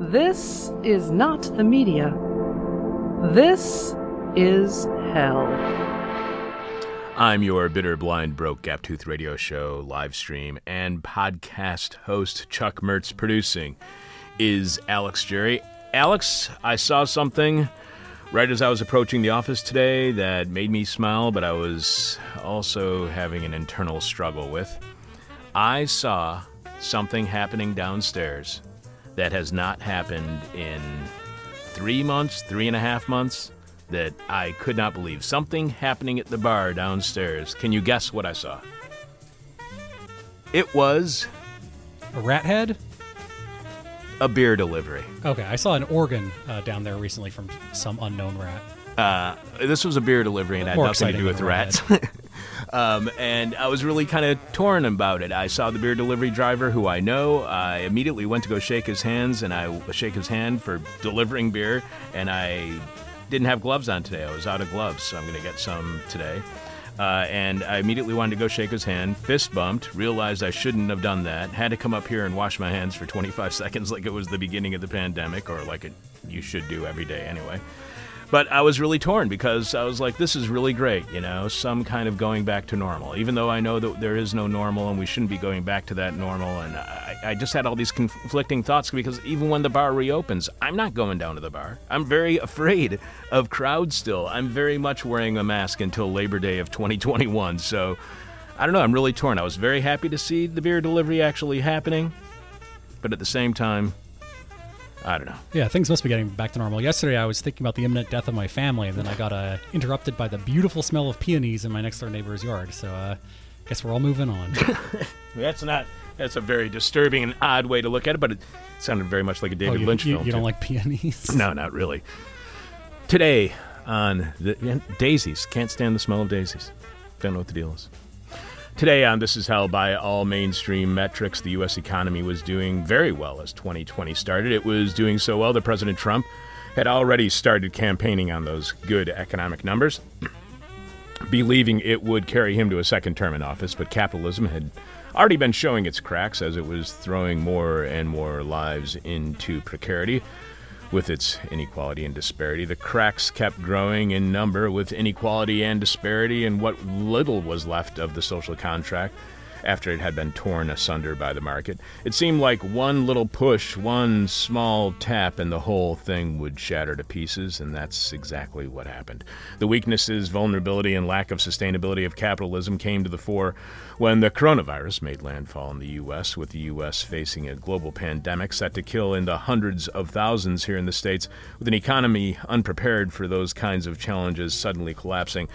This is not the media. This is hell. I'm your bitter, blind, broke, gap tooth radio show, live stream, and podcast host, Chuck Mertz. Producing is Alex Jerry. Alex, I saw something right as I was approaching the office today that made me smile, but I was also having an internal struggle with. I saw something happening downstairs that has not happened in three months, three and a half months, that I could not believe. Something happening at the bar downstairs. Can you guess what I saw? It was A rat head? a beer delivery. Okay, I saw an organ uh, down there recently from some unknown rat. Uh, this was a beer delivery and had nothing to do with rats. um, and I was really kind of torn about it. I saw the beer delivery driver who I know. I immediately went to go shake his hands and I shake his hand for delivering beer. And I didn't have gloves on today. I was out of gloves, so I'm going to get some today. Uh, and I immediately wanted to go shake his hand. Fist bumped. Realized I shouldn't have done that. Had to come up here and wash my hands for 25 seconds, like it was the beginning of the pandemic, or like it, you should do every day anyway. But I was really torn because I was like, this is really great, you know, some kind of going back to normal. Even though I know that there is no normal and we shouldn't be going back to that normal. And I, I just had all these conflicting thoughts because even when the bar reopens, I'm not going down to the bar. I'm very afraid of crowds still. I'm very much wearing a mask until Labor Day of 2021. So I don't know, I'm really torn. I was very happy to see the beer delivery actually happening. But at the same time, I don't know. Yeah, things must be getting back to normal. Yesterday, I was thinking about the imminent death of my family, and then I got uh, interrupted by the beautiful smell of peonies in my next door neighbor's yard. So, uh, guess we're all moving on. That's not. That's a very disturbing and odd way to look at it, but it sounded very much like a David oh, you, Lynch you, film. you don't too. like peonies? No, not really. Today on the daisies, can't stand the smell of daisies. Don't know what the deal is. Today on This Is Hell, by all mainstream metrics, the U.S. economy was doing very well as 2020 started. It was doing so well that President Trump had already started campaigning on those good economic numbers, believing it would carry him to a second term in office. But capitalism had already been showing its cracks as it was throwing more and more lives into precarity with its inequality and disparity. The cracks kept growing in number with inequality and disparity, and what little was left of the social contract after it had been torn asunder by the market. It seemed like one little push, one small tap, and the whole thing would shatter to pieces, and that's exactly what happened. The weaknesses, vulnerability, and lack of sustainability of capitalism came to the fore when the coronavirus made landfall in the U.S., with the U.S. facing a global pandemic set to kill in the hundreds of thousands here in the States, with an economy unprepared for those kinds of challenges suddenly collapsing.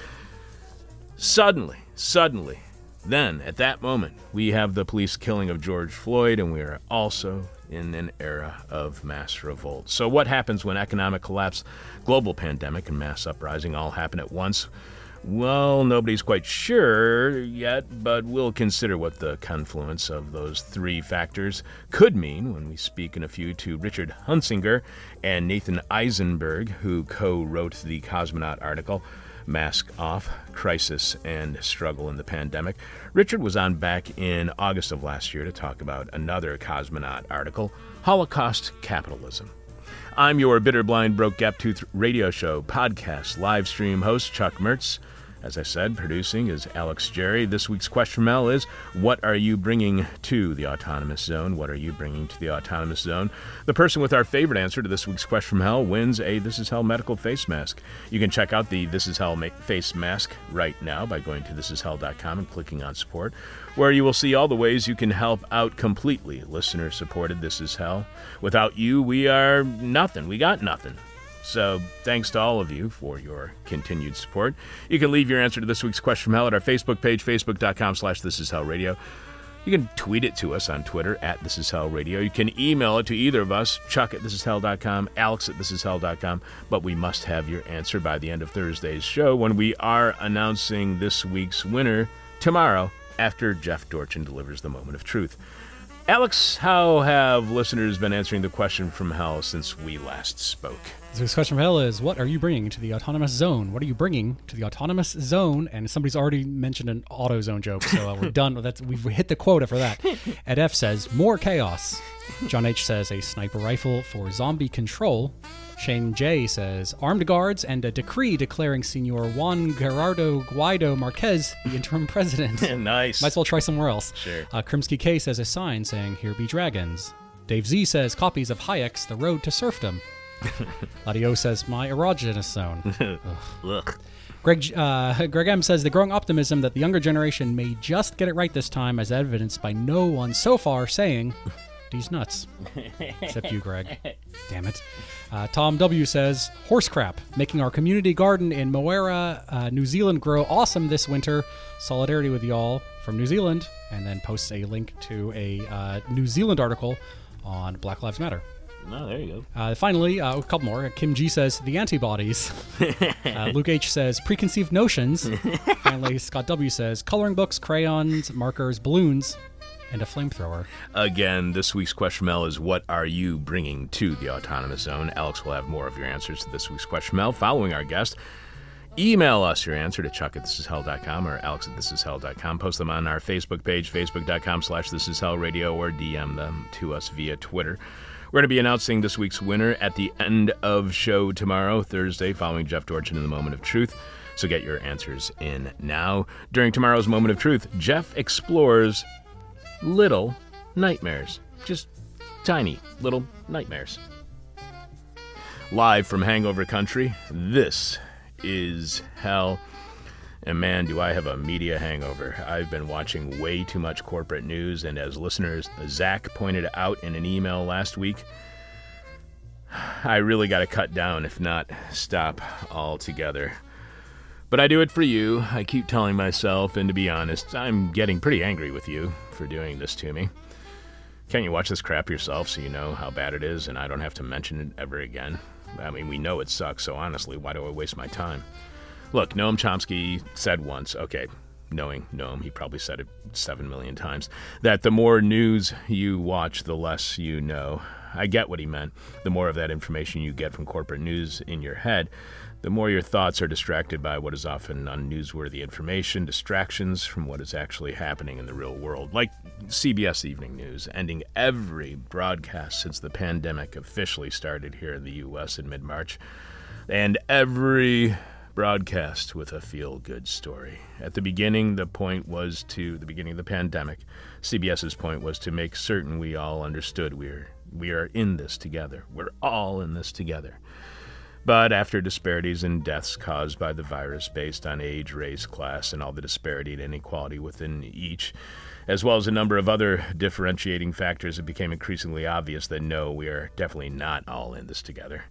Suddenly, suddenly, then, at that moment, we have the police killing of George Floyd, and we are also in an era of mass revolt. So, what happens when economic collapse, global pandemic, and mass uprising all happen at once? Well, nobody's quite sure yet, but we'll consider what the confluence of those three factors could mean when we speak in a few to Richard Hunsinger and Nathan Eisenberg, who co wrote the Cosmonaut article. Mask Off, Crisis, and Struggle in the Pandemic. Richard was on back in August of last year to talk about another cosmonaut article, Holocene Capitalism. I'm your bitter, blind, broke, gap tooth radio show podcast live stream host, Chuck Mertz. As I said, producing is Alex Jerry. This week's question hell is What are you bringing to the autonomous zone? What are you bringing to the autonomous zone? The person with our favorite answer to this week's question from hell wins a This Is Hell medical face mask. You can check out the This Is Hell face mask right now by going to thisishell.com and clicking on support, where you will see all the ways you can help out completely. Listener supported This Is Hell. Without you, we are nothing. We got nothing. So, thanks to all of you for your continued support. You can leave your answer to this week's question from hell at our Facebook page, facebook.com slash this is hell radio. You can tweet it to us on Twitter at This Is Hell Radio. You can email it to either of us, Chuck at this is thisishell.com, Alex at this is thisishell.com. But we must have your answer by the end of Thursday's show when we are announcing this week's winner tomorrow after Jeff Dorchin delivers the moment of truth. Alex, how have listeners been answering the question from hell since we last spoke? This week's question from hell is What are you bringing to the autonomous zone? What are you bringing to the autonomous zone? And somebody's already mentioned an auto zone joke, so uh, we're done. That's We've hit the quota for that. Ed F says More chaos. John H says A sniper rifle for zombie control. Shane J says armed guards and a decree declaring Senor Juan Gerardo Guaido Marquez the interim president. nice. Might as well try somewhere else. Sure. Uh, Krimsky K says a sign saying "Here be dragons." Dave Z says copies of Hayek's "The Road to Serfdom." Ladio says my erogenous zone. Ugh. Greg uh, Greg M says the growing optimism that the younger generation may just get it right this time, as evidenced by no one so far saying these nuts. Except you, Greg. Damn it. Uh, Tom W says horse crap, making our community garden in Moera, uh, New Zealand grow awesome this winter. Solidarity with y'all from New Zealand, and then posts a link to a uh, New Zealand article on Black Lives Matter. No, there you go. Uh, finally, uh, a couple more. Kim G says the antibodies. uh, Luke H says preconceived notions. finally, Scott W says coloring books, crayons, markers, balloons, and a flamethrower. Again, this week's question mail is what are you bringing to the autonomous zone? Alex will have more of your answers to this week's question mail following our guest. Email us your answer to chuck at thisishell.com or alex at thisishell.com. Post them on our Facebook page, facebook.com slash thisishellradio, or DM them to us via Twitter. We're going to be announcing this week's winner at the end of show tomorrow, Thursday, following Jeff Dorchin in the Moment of Truth. So get your answers in now. During tomorrow's Moment of Truth, Jeff explores little nightmares. Just tiny little nightmares. Live from Hangover Country, this is hell. And man, do I have a media hangover. I've been watching way too much corporate news, and as listeners, Zach pointed out in an email last week, I really got to cut down, if not stop altogether. But I do it for you. I keep telling myself, and to be honest, I'm getting pretty angry with you for doing this to me. Can't you watch this crap yourself so you know how bad it is and I don't have to mention it ever again? I mean, we know it sucks, so honestly, why do I waste my time? Look, Noam Chomsky said once, okay, knowing Noam, he probably said it seven million times, that the more news you watch, the less you know. I get what he meant. The more of that information you get from corporate news in your head, the more your thoughts are distracted by what is often unnewsworthy information, distractions from what is actually happening in the real world, like CBS Evening News, ending every broadcast since the pandemic officially started here in the U.S. in mid March, and every broadcast with a feel good story. At the beginning, the point was to, the beginning of the pandemic, CBS's point was to make certain we all understood we're, we are in this together. We're all in this together. But after disparities in deaths caused by the virus based on age, race, class, and all the disparity and inequality within each, as well as a number of other differentiating factors, it became increasingly obvious that no, we are definitely not all in this together.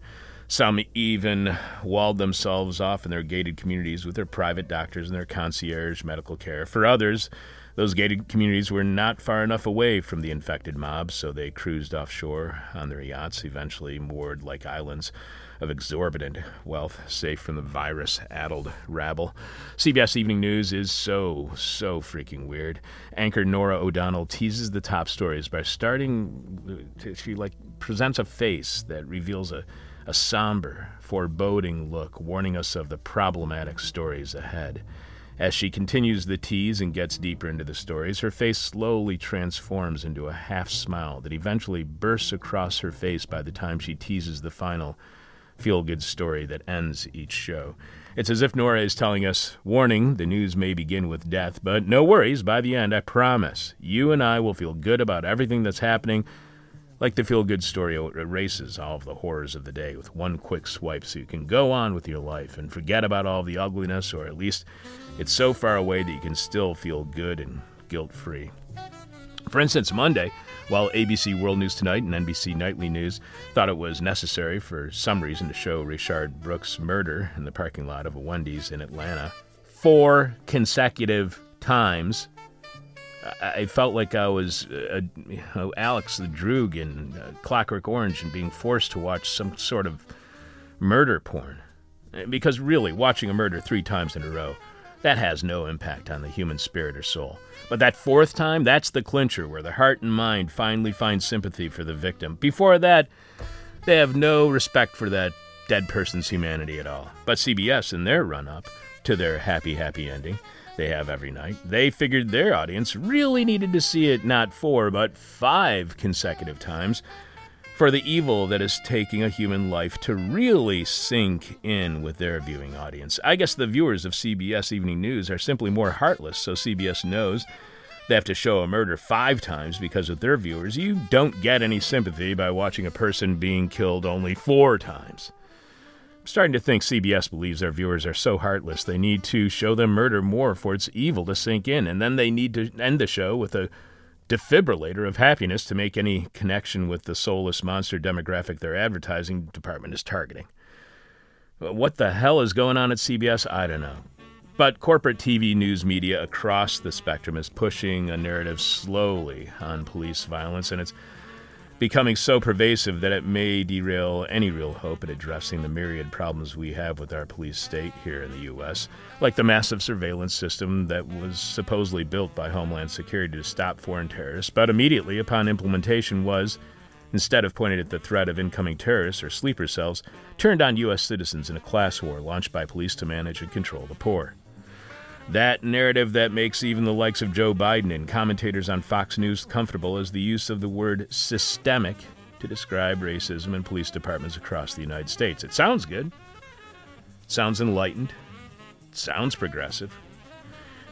Some even walled themselves off in their gated communities with their private doctors and their concierge medical care. For others, those gated communities were not far enough away from the infected mobs, so they cruised offshore on their yachts, eventually moored like islands of exorbitant wealth, safe from the virus addled rabble. CBS Evening News is so, so freaking weird. Anchor Norah O'Donnell teases the top stories by starting, uh, she like presents a face that reveals a, a somber, foreboding look, warning us of the problematic stories ahead. As she continues the tease and gets deeper into the stories, her face slowly transforms into a half smile that eventually bursts across her face by the time she teases the final feel good story that ends each show. It's as if Norah is telling us, warning, the news may begin with death, but no worries, by the end, I promise, you and I will feel good about everything that's happening. Like the feel good story erases all of the horrors of the day with one quick swipe so you can go on with your life and forget about all the ugliness, or at least it's so far away that you can still feel good and guilt free. For instance, Monday, while ABC World News Tonight and NBC Nightly News thought it was necessary for some reason to show Rayshard Brooks' murder in the parking lot of a Wendy's in Atlanta four consecutive times, I felt like I was uh, you know, Alex the Droog in uh, Clockwork Orange and being forced to watch some sort of murder porn. Because really, watching a murder three times in a row, that has no impact on the human spirit or soul. But that fourth time, that's the clincher where the heart and mind finally find sympathy for the victim. Before that, they have no respect for that dead person's humanity at all. But CBS, in their run up to their happy, happy ending, they have every night, they figured their audience really needed to see it not four, but five consecutive times for the evil that is taking a human life to really sink in with their viewing audience. I guess the viewers of CBS Evening News are simply more heartless, so CBS knows they have to show a murder five times because of their viewers. You don't get any sympathy by watching a person being killed only four times starting to think CBS believes their viewers are so heartless they need to show them murder more for its evil to sink in, and then they need to end the show with a defibrillator of happiness to make any connection with the soulless monster demographic their advertising department is targeting. What the hell is going on at CBS? I don't know. But corporate TV news media across the spectrum is pushing a narrative slowly on police violence, and it's becoming so pervasive that it may derail any real hope at addressing the myriad problems we have with our police state here in the U.S., like the massive surveillance system that was supposedly built by Homeland Security to stop foreign terrorists, but immediately upon implementation was, instead of pointed at the threat of incoming terrorists or sleeper cells, turned on U.S. citizens in a class war launched by police to manage and control the poor. That narrative that makes even the likes of Joe Biden and commentators on Fox News comfortable is the use of the word systemic to describe racism in police departments across the United States. It sounds good, it sounds enlightened, it sounds progressive.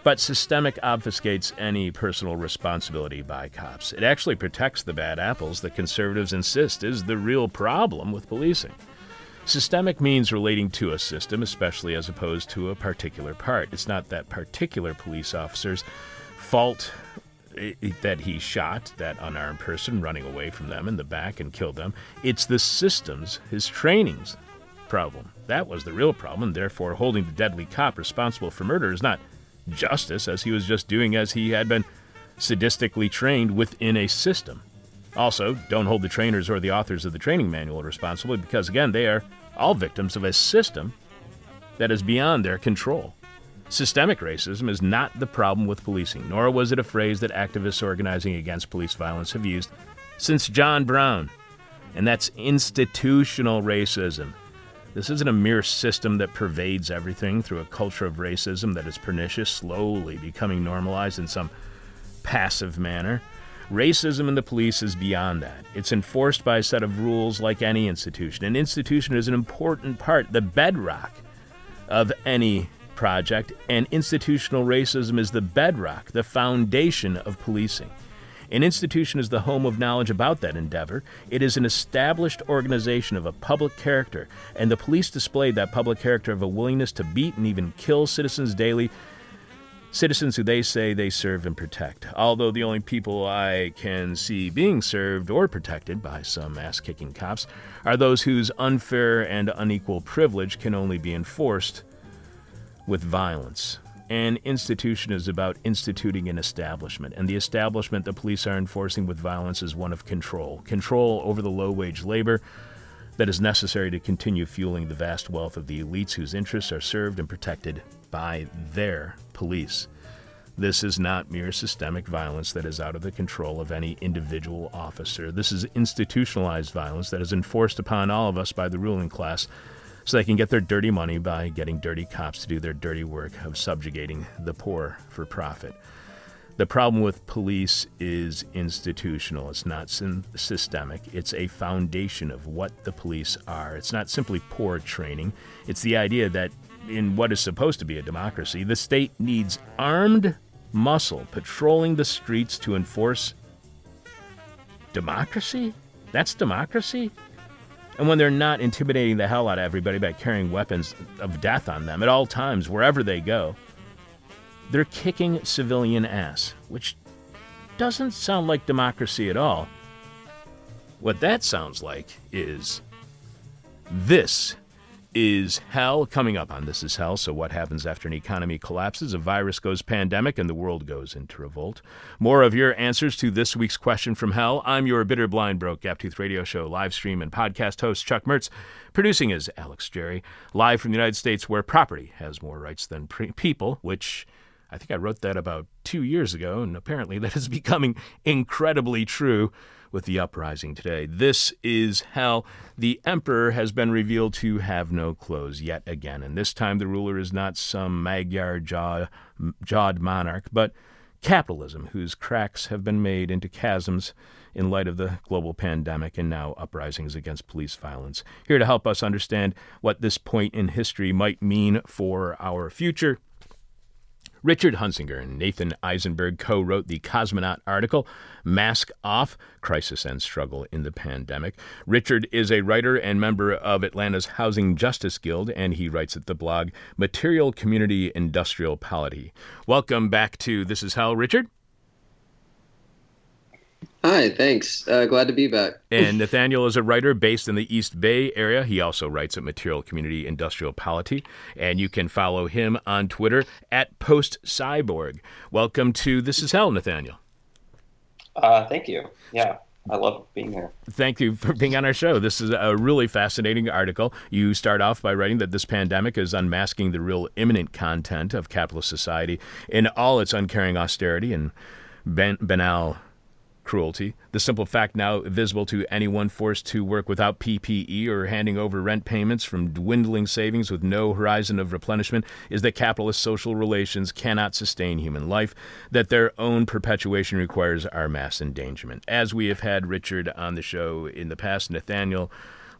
But systemic obfuscates any personal responsibility by cops. It actually protects the bad apples that conservatives insist is the real problem with policing. Systemic means relating to a system, especially as opposed to a particular part. It's not that particular police officer's fault that he shot that unarmed person running away from them in the back and killed them. It's the system's, his training's problem. That was the real problem, therefore holding the deadly cop responsible for murder is not justice, as he was just doing as he had been sadistically trained within a system. Also, don't hold the trainers or the authors of the training manual responsible because, again, they are all victims of a system that is beyond their control. Systemic racism is not the problem with policing, nor was it a phrase that activists organizing against police violence have used since John Brown. And that's institutional racism. This isn't a mere system that pervades everything through a culture of racism that is pernicious, slowly becoming normalized in some passive manner. Racism in the police is beyond that. It's enforced by a set of rules like any institution. An institution is an important part, the bedrock of any project, and institutional racism is the bedrock, the foundation of policing. An institution is the home of knowledge about that endeavor. It is an established organization of a public character, and the police displayed that public character of a willingness to beat and even kill citizens daily citizens who they say they serve and protect. Although the only people I can see being served or protected by some ass kicking cops are those whose unfair and unequal privilege can only be enforced with violence. An institution is about instituting an establishment, and the establishment the police are enforcing with violence is one of control control over the low wage labor that is necessary to continue fueling the vast wealth of the elites whose interests are served and protected by their police. This is not mere systemic violence that is out of the control of any individual officer. This is institutionalized violence that is enforced upon all of us by the ruling class so they can get their dirty money by getting dirty cops to do their dirty work of subjugating the poor for profit. The problem with police is institutional. It's not systemic. It's a foundation of what the police are. It's not simply poor training. It's the idea that in what is supposed to be a democracy, the state needs armed muscle patrolling the streets to enforce democracy? That's democracy? And when they're not intimidating the hell out of everybody by carrying weapons of death on them at all times, wherever they go, they're kicking civilian ass, which doesn't sound like democracy at all. What that sounds like is this is hell coming up on This Is Hell. So, what happens after an economy collapses, a virus goes pandemic, and the world goes into revolt? More of your answers to this week's question from hell. I'm your bitter, blind, broke Gaptooth radio show live stream and podcast host, Chuck Mertz. Producing is Alex Jerry, live from the United States, where property has more rights than pre- people, which I think I wrote that about two years ago, and apparently that is becoming incredibly true. With the uprising today. This is hell. The emperor has been revealed to have no clothes yet again, and this time the ruler is not some Magyar jaw, jawed monarch, but capitalism, whose cracks have been made into chasms in light of the global pandemic and now uprisings against police violence. Here to help us understand what this point in history might mean for our future Richard Hunsinger and Nathan Eisenberg co wrote the Cosmonaut article, Mask Off Crisis and Struggle in the Pandemic. Richard is a writer and member of Atlanta's Housing Justice Guild, and he writes at the blog Material Community Industrial Polity. Welcome back to This Is Hell, Richard. Hi, thanks. Uh, glad to be back. and Nathaniel is a writer based in the East Bay area. He also writes at Material Community Industrial Polity, and you can follow him on Twitter at Post Cyborg. Welcome to This Is Hell, Nathaniel. Uh, thank you. Yeah, I love being here. Thank you for being on our show. This is a really fascinating article. You start off by writing that this pandemic is unmasking the real immanent content of capitalist society in all its uncaring austerity and ban- banal cruelty. The simple fact now visible to anyone forced to work without PPE or handing over rent payments from dwindling savings with no horizon of replenishment is that capitalist social relations cannot sustain human life, that their own perpetuation requires our mass endangerment. As we have had Richard on the show in the past, Nathaniel,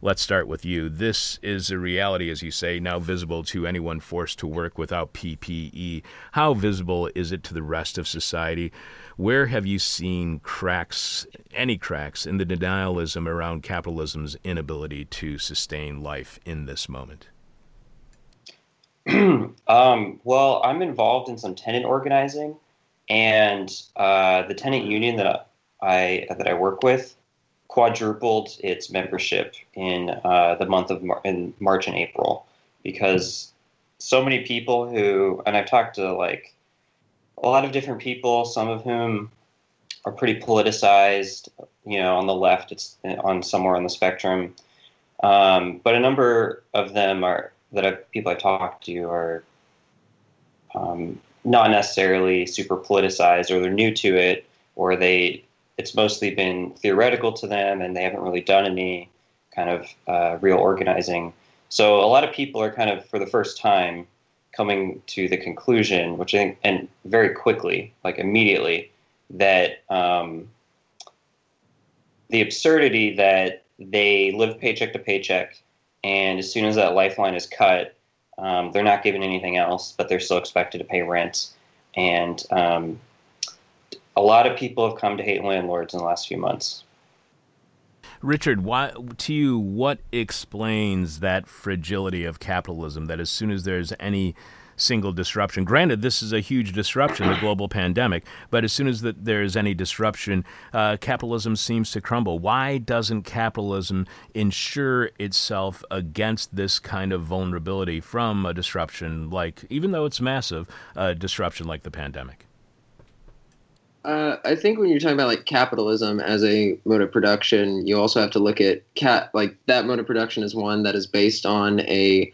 let's start with you. This is a reality, as you say, now visible to anyone forced to work without PPE. How visible is it to the rest of society? Where have you seen cracks, any cracks, in the denialism around capitalism's inability to sustain life in this moment? um, well, I'm involved in some tenant organizing, and uh, the tenant union that I that I work with quadrupled its membership in uh, the month of Mar- in March and April because so many people who and I've talked to like a lot of different people, some of whom are pretty politicized, you know, on the left, it's on somewhere on the spectrum. Um, but a number of them are that I've, people I've talked to are um, not necessarily super politicized, or they're new to it, or they it's mostly been theoretical to them, and they haven't really done any kind of uh, real organizing. So a lot of people are kind of for the first time coming to the conclusion, which I think, and very quickly, like immediately, that um, the absurdity that they live paycheck to paycheck, and as soon as that lifeline is cut, um, they're not given anything else, but they're still expected to pay rent. And um, a lot of people have come to hate landlords in the last few months. Richard, why, to you, what explains that fragility of capitalism that as soon as there's any single disruption, granted, this is a huge disruption, the global pandemic, but as soon as the, there's any disruption, uh, capitalism seems to crumble. Why doesn't capitalism insure itself against this kind of vulnerability from a disruption like, even though it's massive, a disruption like the pandemic? Uh, I think when you're talking about like capitalism as a mode of production, you also have to look at cat like that mode of production is one that is based on a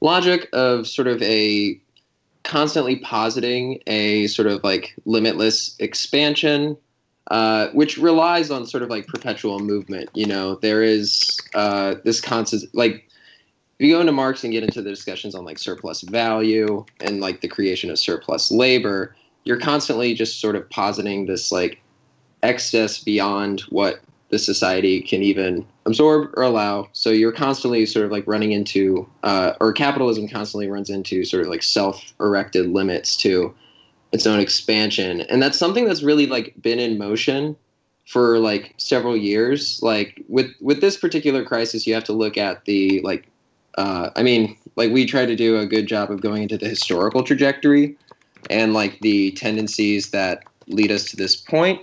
logic of sort of a constantly positing a sort of like limitless expansion, uh, which relies on sort of like perpetual movement. You know, there is uh, this constant like if you go into Marx and get into the discussions on like surplus value and like the creation of surplus labor you're constantly just sort of positing this like excess beyond what the society can even absorb or allow. So you're constantly sort of like running into, uh, or capitalism constantly runs into sort of like self-erected limits to its own expansion, and that's something that's really like been in motion for like several years. Like with with this particular crisis, you have to look at the like, uh, I mean, like we try to do a good job of going into the historical trajectory and like the tendencies that lead us to this point.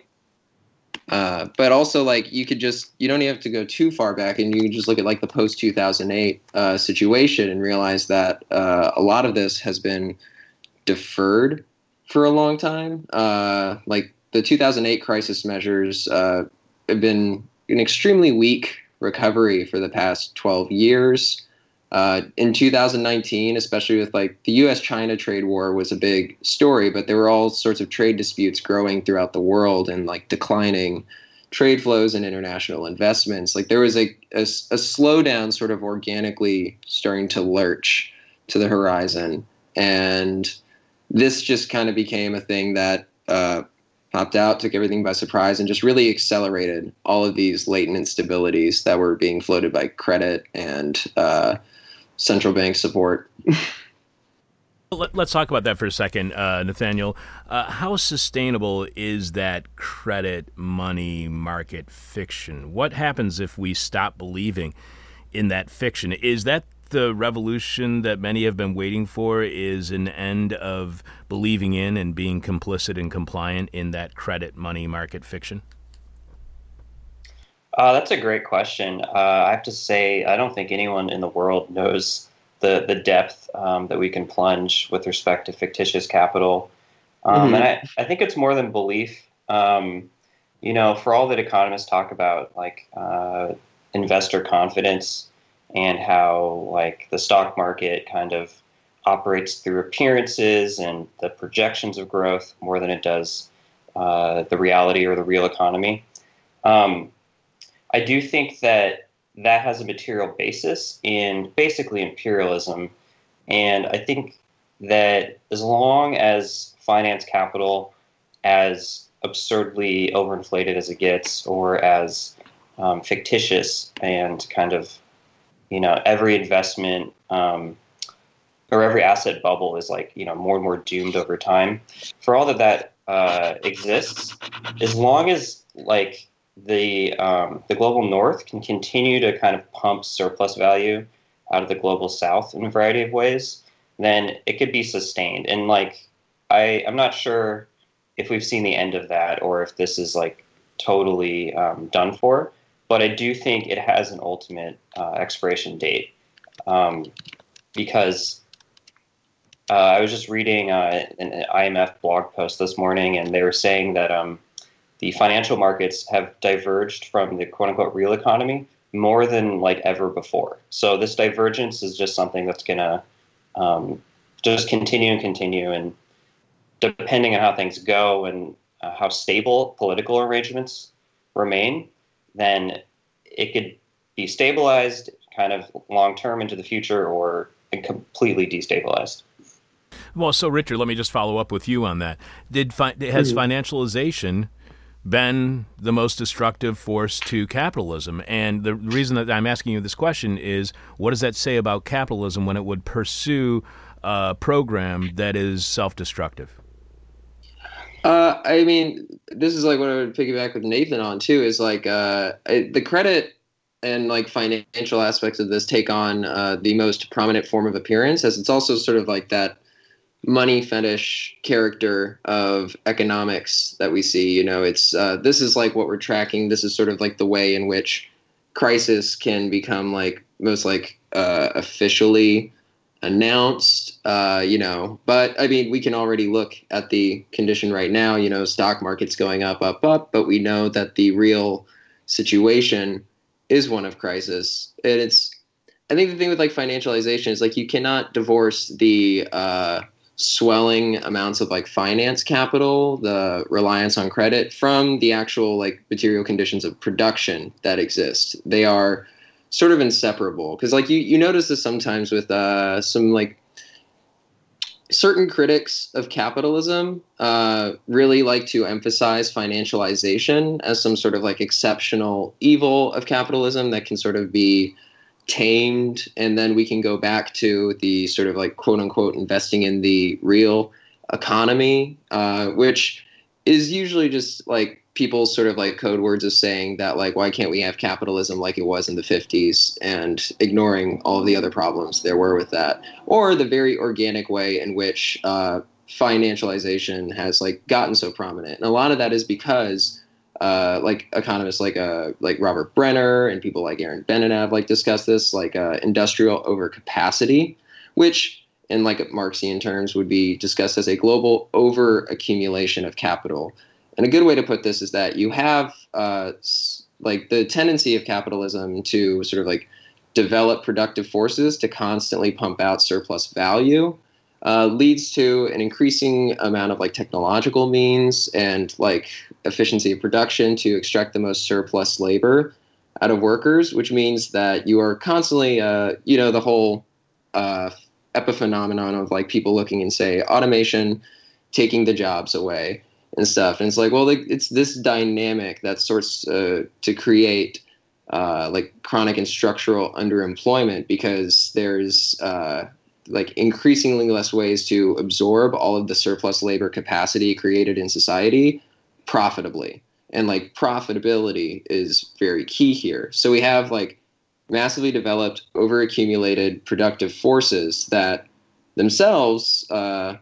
Uh, but also like you could just you don't even have to go too far back and you can just look at like the post 2008 uh, situation and realize that uh, a lot of this has been deferred for a long time uh, like the 2008 crisis measures uh, have been an extremely weak recovery for the past 12 years uh, in 2019, especially with like the U.S. China trade war was a big story, but there were all sorts of trade disputes growing throughout the world and like declining trade flows and international investments. Like there was a, a, a slowdown sort of organically starting to lurch to the horizon. And this just kind of became a thing that uh, popped out, took everything by surprise, and just really accelerated all of these latent instabilities that were being floated by credit and uh, central bank support. Let, us talk about that for a second, uh, Nathaniel. Uh, how sustainable is that credit money market fiction? What happens if we stop believing in that fiction? Is that the revolution that many have been waiting for? Is an end of believing in and being complicit and compliant in that credit money market fiction? Uh, that's a great question. Uh, I have to say, I don't think anyone in the world knows the the depth um, that we can plunge with respect to fictitious capital. Um, mm-hmm. And I, I think it's more than belief. Um, you know, for all that economists talk about, like uh, investor confidence and how like the stock market kind of operates through appearances and the projections of growth more than it does uh, the reality or the real economy. Um, I do think that that has a material basis in basically imperialism. And I think that as long as finance capital, as absurdly overinflated as it gets, or as um, fictitious and kind of, you know, every investment um, or every asset bubble is like, you know, more and more doomed over time. For all that that uh, exists, as long as like the um, the global north can continue to kind of pump surplus value out of the global south in a variety of ways, then it could be sustained. And like I, I'm not sure if we've seen the end of that or if this is like totally um, done for. But I do think it has an ultimate uh, expiration date um, because uh, I was just reading uh, an IMF blog post this morning, and they were saying that um, the financial markets have diverged from the quote unquote real economy more than like ever before. So this divergence is just something that's going to um, just continue and continue. And depending on how things go and uh, how stable political arrangements remain, then it could be stabilized kind of long term into the future or completely destabilized. Well, so Richard, let me just follow up with you on that. Did fi- has financialization been the most destructive force to capitalism. And the reason that I'm asking you this question is what does that say about capitalism when it would pursue a program that is self destructive? Uh, I mean, this is like what I would piggyback with Nathan on too. Is like uh, the credit and like financial aspects of this take on uh, the most prominent form of appearance, as it's also sort of like that money fetish character of economics that we see. You know, it's uh, this is like what we're tracking. This is sort of like the way in which crisis can become like most like uh, officially announced. Uh, you know, but I mean, we can already look at the condition right now. You know, stock market's going up, up, up, but we know that the real situation is one of crisis, and it's. I think the thing with like financialization is like you cannot divorce the uh, swelling amounts of like finance capital, the reliance on credit from the actual like material conditions of production that exist. They are sort of inseparable because like you you notice this sometimes with uh, some like certain critics of capitalism uh, really like to emphasize financialization as some sort of like exceptional evil of capitalism that can sort of be tamed and then we can go back to the sort of like quote unquote investing in the real economy uh, which is usually just like people's sort of like code words of saying that like why can't we have capitalism like it was in the 50s and ignoring all of the other problems there were with that? Or the very organic way in which uh, financialization has like gotten so prominent. And a lot of that is because uh, like economists like uh, like Robert Brenner and people like Aaron Benanav have like discussed this, like uh, industrial overcapacity, which in like Marxian terms would be discussed as a global overaccumulation of capital. And a good way to put this is that you have uh, like the tendency of capitalism to sort of like develop productive forces to constantly pump out surplus value. Uh, leads to an increasing amount of like technological means and like efficiency of production to extract the most surplus labor out of workers, which means that you are constantly, uh, you know, the whole uh, epiphenomenon of like people looking and say automation taking the jobs away and stuff. And it's like, well, like, it's this dynamic that sorts uh, to create uh, like chronic and structural underemployment because there's uh, like increasingly less ways to absorb all of the surplus labor capacity created in society profitably. And like profitability is very key here. So we have like massively developed, overaccumulated productive forces that themselves uh,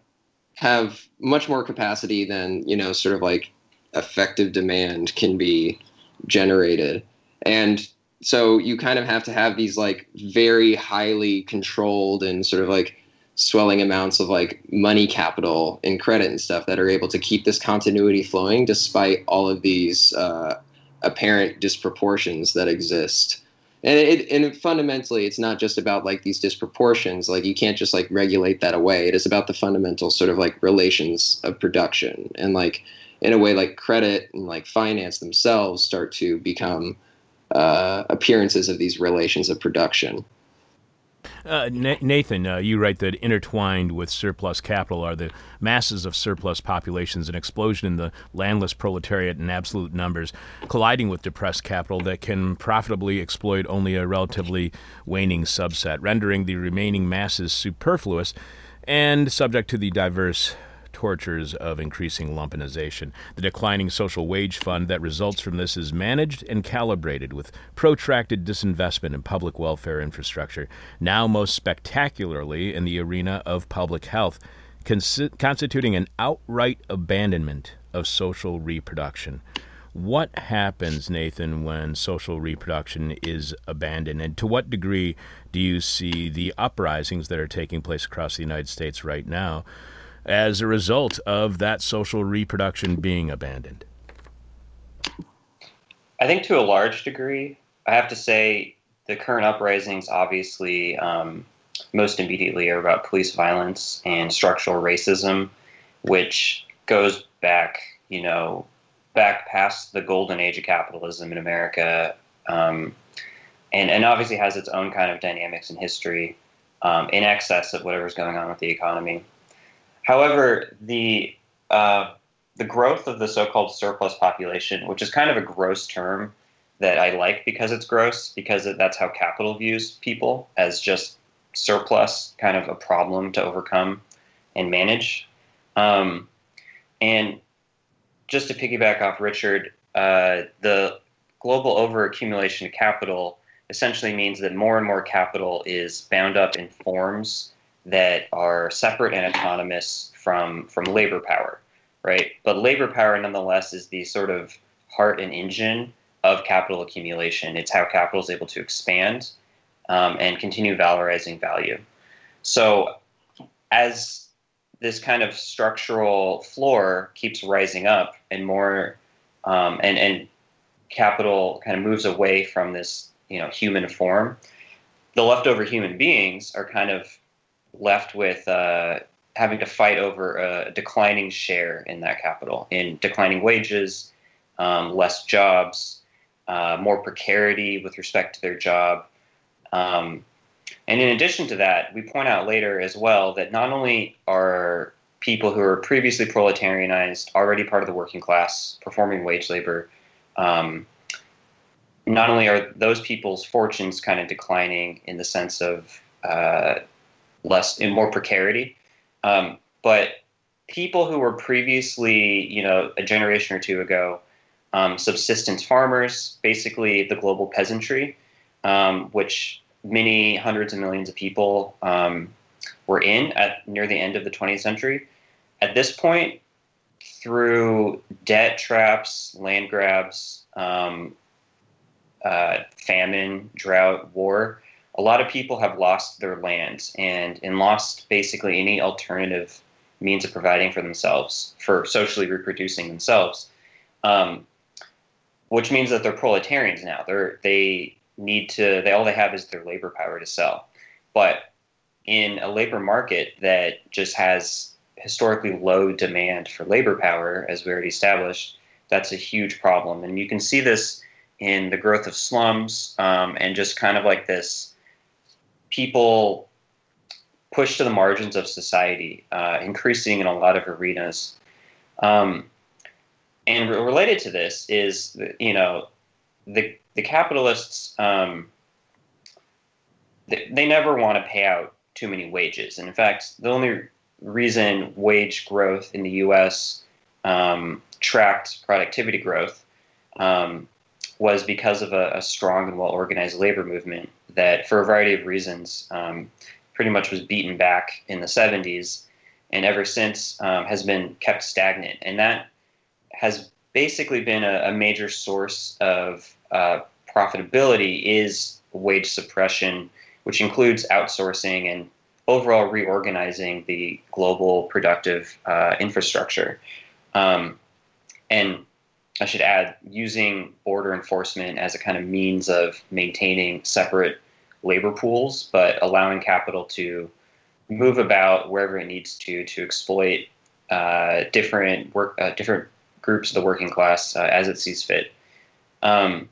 have much more capacity than you know sort of like effective demand can be generated and so you kind of have to have these like very highly controlled and sort of like swelling amounts of like money capital and credit and stuff that are able to keep this continuity flowing despite all of these uh, apparent disproportions that exist. And it and fundamentally it's not just about like these disproportions. Like you can't just like regulate that away. It is about the fundamental sort of like relations of production. And like in a way like credit and like finance themselves start to become uh, appearances of these relations of production. Uh, Nathan, uh, you write that intertwined with surplus capital are the masses of surplus populations, an explosion in the landless proletariat in absolute numbers, colliding with depressed capital that can profitably exploit only a relatively waning subset, rendering the remaining masses superfluous and subject to the diverse tortures of increasing lumpenization. The declining social wage fund that results from this is managed and calibrated with protracted disinvestment in public welfare infrastructure, now most spectacularly in the arena of public health, constituting an outright abandonment of social reproduction. What happens, Nathan, when social reproduction is abandoned? And to what degree do you see the uprisings that are taking place across the United States right now as a result of that social reproduction being abandoned? I think to a large degree, I have to say the current uprisings obviously um, most immediately are about police violence and structural racism, which goes back, you know, back past the golden age of capitalism in America, um, and and obviously has its own kind of dynamics and history um, in excess of whatever's going on with the economy. However, the uh, the growth of the so-called surplus population, which is kind of a gross term that I like because it's gross, because that's how capital views people as just surplus, kind of a problem to overcome and manage. Um, and just to piggyback off Richard, uh, the global overaccumulation of capital essentially means that more and more capital is bound up in forms that are separate and autonomous from from labor power, right? But labor power, nonetheless, is the sort of heart and engine of capital accumulation. It's how capital is able to expand um, and continue valorizing value. So, as this kind of structural floor keeps rising up and more, um, and and capital kind of moves away from this, you know, human form, the leftover human beings are kind of left with uh, having to fight over a declining share in that capital, in declining wages, um, less jobs, uh, more precarity with respect to their job. Um, and in addition to that, we point out later as well that not only are people who are previously proletarianized already part of the working class performing wage labor, um, not only are those people's fortunes kind of declining in the sense of uh, less in more precarity. Um, but people who were previously, you know, a generation or two ago, um, subsistence farmers, basically the global peasantry, um, which many hundreds of millions of people um, were in at near the end of the 20th century. At this point, through debt traps, land grabs, um, uh, famine, drought, war, a lot of people have lost their lands and, and lost basically any alternative means of providing for themselves, for socially reproducing themselves. Um, which means that they're proletarians now. They're they need to they all they have is their labor power to sell. But in a labor market that just has historically low demand for labor power, as we already established, that's a huge problem. And you can see this in the growth of slums um, and just kind of like this people pushed to the margins of society, uh, increasing in a lot of arenas. Um, and re- related to this is, you know, the the capitalists um, they, they never want to pay out too many wages, and in fact, the only reason wage growth in the U.S. Um, tracked productivity growth um, was because of a, a strong and well organized labor movement that, for a variety of reasons, um, pretty much was beaten back in the 70s and ever since um, has been kept stagnant. And that has basically been a, a major source of uh, profitability is wage suppression, which includes outsourcing and overall reorganizing the global productive uh, infrastructure. Um, and I should add, using border enforcement as a kind of means of maintaining separate labor pools, but allowing capital to move about wherever it needs to to exploit uh, different work, uh, different groups of the working class uh, as it sees fit. Um,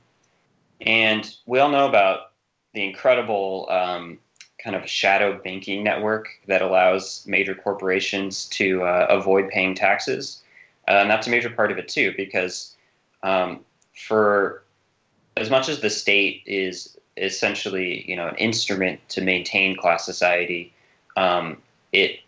and we all know about the incredible um, kind of shadow banking network that allows major corporations to uh, avoid paying taxes. Uh, and that's a major part of it too, because um, for as much as the state is essentially, you know, an instrument to maintain class society, um, it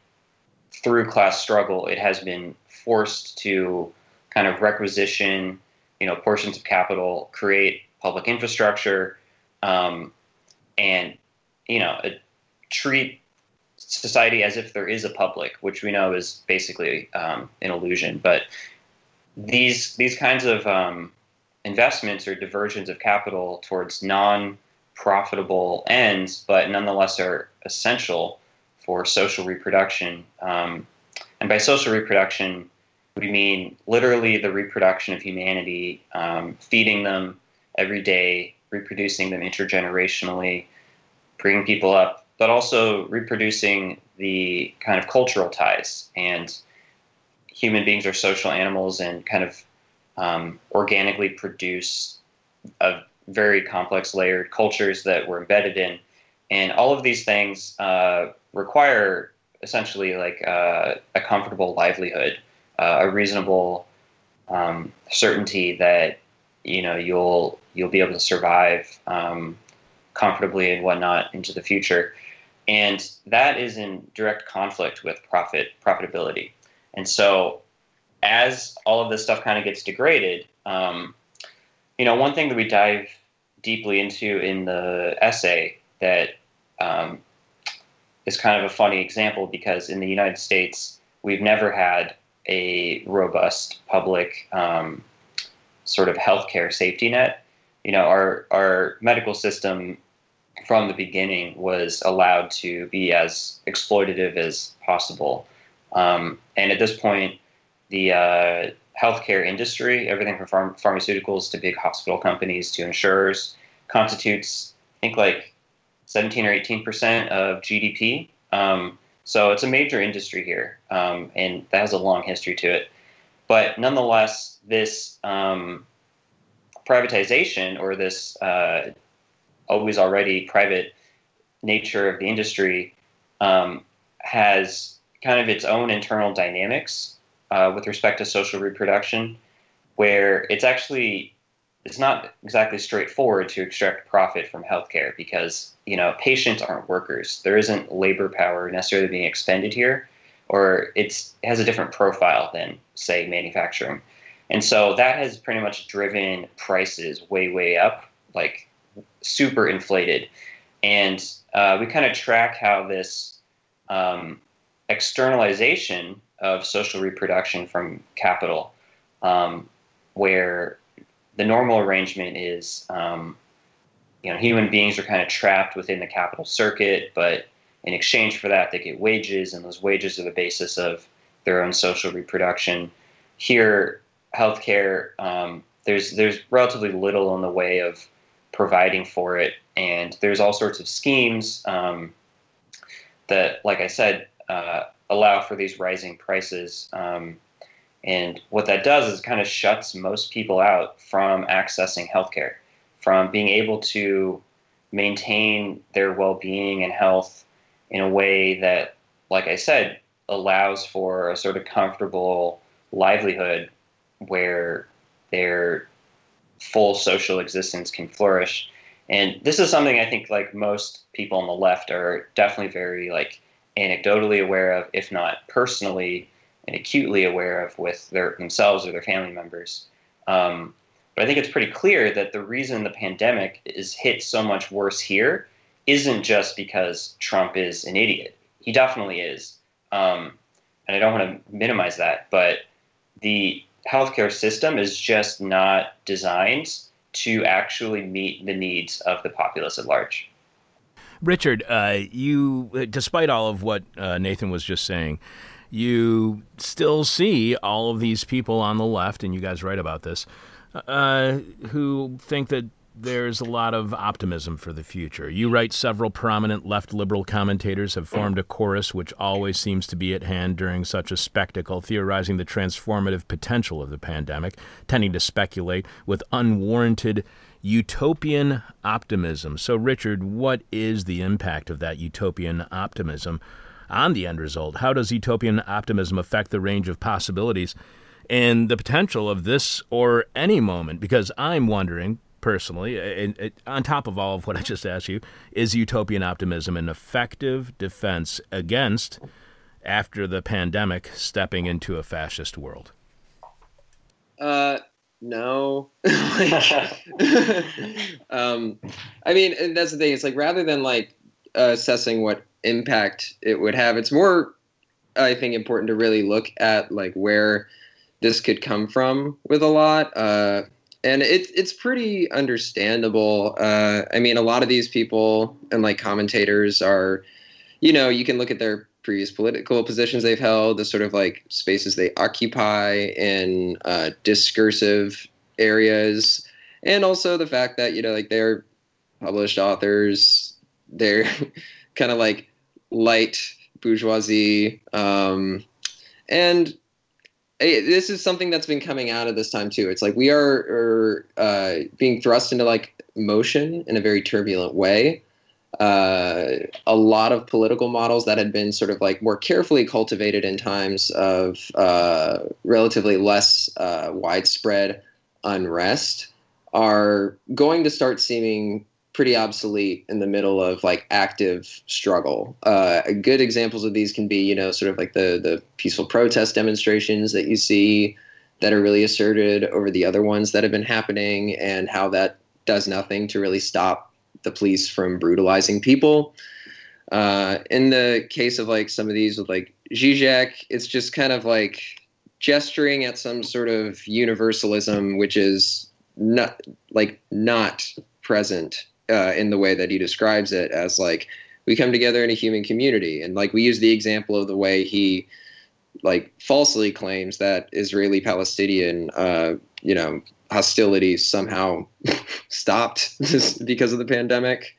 through class struggle, it has been forced to kind of requisition, you know, portions of capital, create public infrastructure, um, and you know, treat society as if there is a public, which we know is basically um, an illusion. But these these kinds of um, investments or diversions of capital towards non-profitable ends, but nonetheless are essential for social reproduction. Um, and by social reproduction, we mean literally the reproduction of humanity, um, feeding them every day, reproducing them intergenerationally, bringing people up, but also reproducing the kind of cultural ties. And human beings are social animals and kind of um, organically produce a very complex layered cultures that we're embedded in. And all of these things uh, require essentially like uh, a comfortable livelihood, uh, a reasonable um, certainty that you know you'll you'll be able to survive um, comfortably and whatnot into the future, and that is in direct conflict with profit profitability. And so, as all of this stuff kind of gets degraded, um, you know, one thing that we dive deeply into in the essay that um, is kind of a funny example because in the United States, we've never had a robust public um, sort of healthcare safety net. You know, our our medical system from the beginning was allowed to be as exploitative as possible. Um, and at this point, the uh, healthcare industry, everything from pharm- pharmaceuticals to big hospital companies to insurers, constitutes, I think, like 17 or 18 percent of GDP. Um, so it's a major industry here, um, and that has a long history to it. But nonetheless, this um, privatization or this uh, always already private nature of the industry um, has kind of its own internal dynamics uh, with respect to social reproduction, where it's actually it's not exactly straightforward to extract profit from healthcare because you know patients aren't workers. There isn't labor power necessarily being expended here, or it's it has a different profile than say manufacturing, and so that has pretty much driven prices way way up, like super inflated, and uh, we kind of track how this um, externalization of social reproduction from capital, um, where the normal arrangement is, um, you know, human beings are kind of trapped within the capital circuit, but in exchange for that, they get wages, and those wages are the basis of their own social reproduction. Here, healthcare, um, there's there's relatively little in the way of providing for it, and there's all sorts of schemes um, that, like I said, uh, allow for these rising prices. Um, and what that does is kind of shuts most people out from accessing healthcare, from being able to maintain their well being and health in a way that, like I said, allows for a sort of comfortable livelihood where their full social existence can flourish. And this is something I think like most people on the left are definitely very like anecdotally aware of, if not personally and acutely aware of with their themselves or their family members. Um, but I think it's pretty clear that the reason the pandemic is hit so much worse here isn't just because Trump is an idiot. He definitely is. Um, and I don't want to minimize that, but the healthcare system is just not designed to actually meet the needs of the populace at large. Richard, uh, you, despite all of what uh, Nathan was just saying, you still see all of these people on the left, and you guys write about this, uh, who think that there's a lot of optimism for the future. You write several prominent left liberal commentators have formed a chorus which always seems to be at hand during such a spectacle, theorizing the transformative potential of the pandemic, tending to speculate with unwarranted utopian optimism. So, Richard, what is the impact of that utopian optimism on the end result? How does utopian optimism affect the range of possibilities and the potential of this or any moment? Because I'm wondering, personally, and, and on top of all of what I just asked you, is utopian optimism an effective defense against, after the pandemic, stepping into a fascist world? Uh, no. um, I mean, and that's the thing. It's like rather than like uh, assessing what impact it would have, it's more, I think, important to really look at like where this could come from with a lot. Uh, and it's it's pretty understandable. Uh, I mean, a lot of these people and like commentators are, you know, you can look at their previous political positions they've held, the sort of like spaces they occupy in uh, discursive areas, and also the fact that you know, like they're published authors, they're kind of like light bourgeoisie, um, and this is something that's been coming out of this time too. It's like we are, are uh, being thrust into like motion in a very turbulent way. Uh, a lot of political models that had been sort of like more carefully cultivated in times of uh, relatively less uh, widespread unrest are going to start seeming pretty obsolete in the middle of like active struggle. Uh, good examples of these can be, you know, sort of like the the peaceful protest demonstrations that you see that are really asserted over the other ones that have been happening, and how that does nothing to really stop the police from brutalizing people. Uh, in the case of like some of these with like Zizek, it's just kind of like gesturing at some sort of universalism, which is not like not present uh, in the way that he describes it as like we come together in a human community and like we use the example of the way he like falsely claims that israeli palestinian uh, you know hostilities somehow stopped because of the pandemic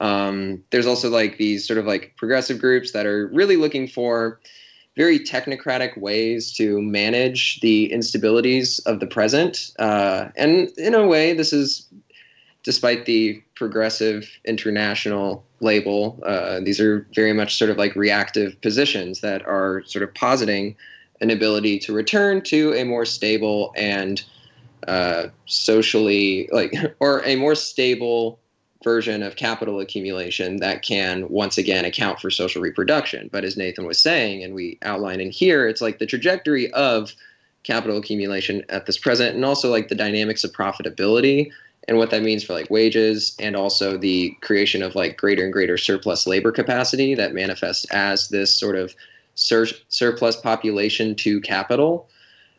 um, there's also like these sort of like progressive groups that are really looking for very technocratic ways to manage the instabilities of the present. Uh, and in a way, this is despite the progressive international label, uh, these are very much sort of like reactive positions that are sort of positing an ability to return to a more stable and uh, socially like or a more stable version of capital accumulation that can once again account for social reproduction. But as Nathan was saying, and we outline in here, it's like the trajectory of capital accumulation at this present and also like the dynamics of profitability and what that means for like wages and also the creation of like greater and greater surplus labor capacity that manifests as this sort of sur- surplus population to capital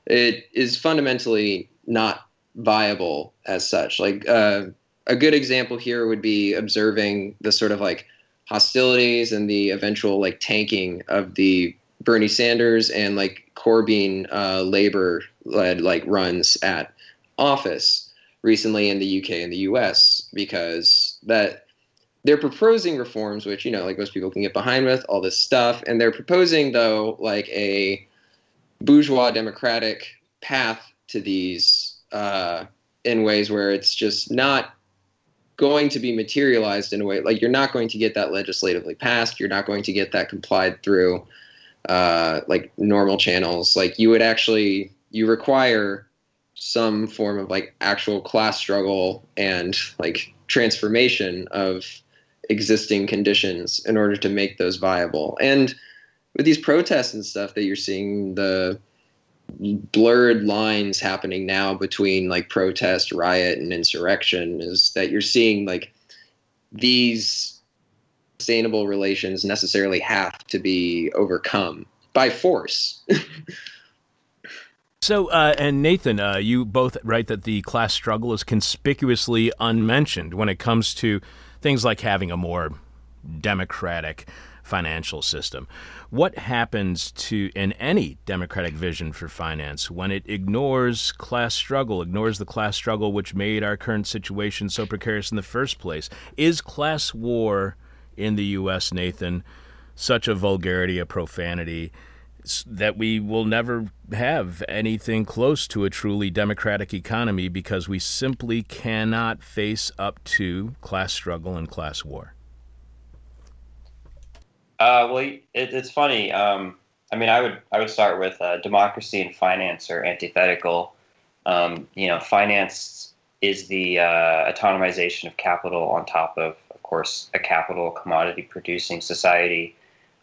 it is fundamentally not viable as such. Like uh, a good example here would be observing the sort of like hostilities and the eventual like tanking of the Bernie Sanders and like Corbyn uh, labor led like runs at office recently in the UK and the US because that they're proposing reforms, which you know, like most people can get behind with all this stuff, and they're proposing though like a bourgeois democratic path to these uh, in ways where it's just not going to be materialized in a way like you're not going to get that legislatively passed. You're not going to get that complied through uh, like normal channels. Like you would actually you require some form of like actual class struggle and like transformation of existing conditions in order to make those viable and with these protests and stuff that you're seeing the blurred lines happening now between like protest, riot, and insurrection is that you're seeing like these sustainable relations necessarily have to be overcome by force. so, uh, and Nathan, uh, you both write that the class struggle is conspicuously unmentioned when it comes to things like having a more democratic financial system. What happens to in any democratic vision for finance when it ignores class struggle, ignores the class struggle which made our current situation so precarious in the first place? Is class war in the U.S., Nathan, such a vulgarity, a profanity? That we will never have anything close to a truly democratic economy because we simply cannot face up to class struggle and class war. Uh, well, it, it's funny. Um, I mean, I would I would start with uh, democracy and finance are antithetical. Um, you know, finance is the uh, autonomization of capital on top of, of course, a capital commodity producing society,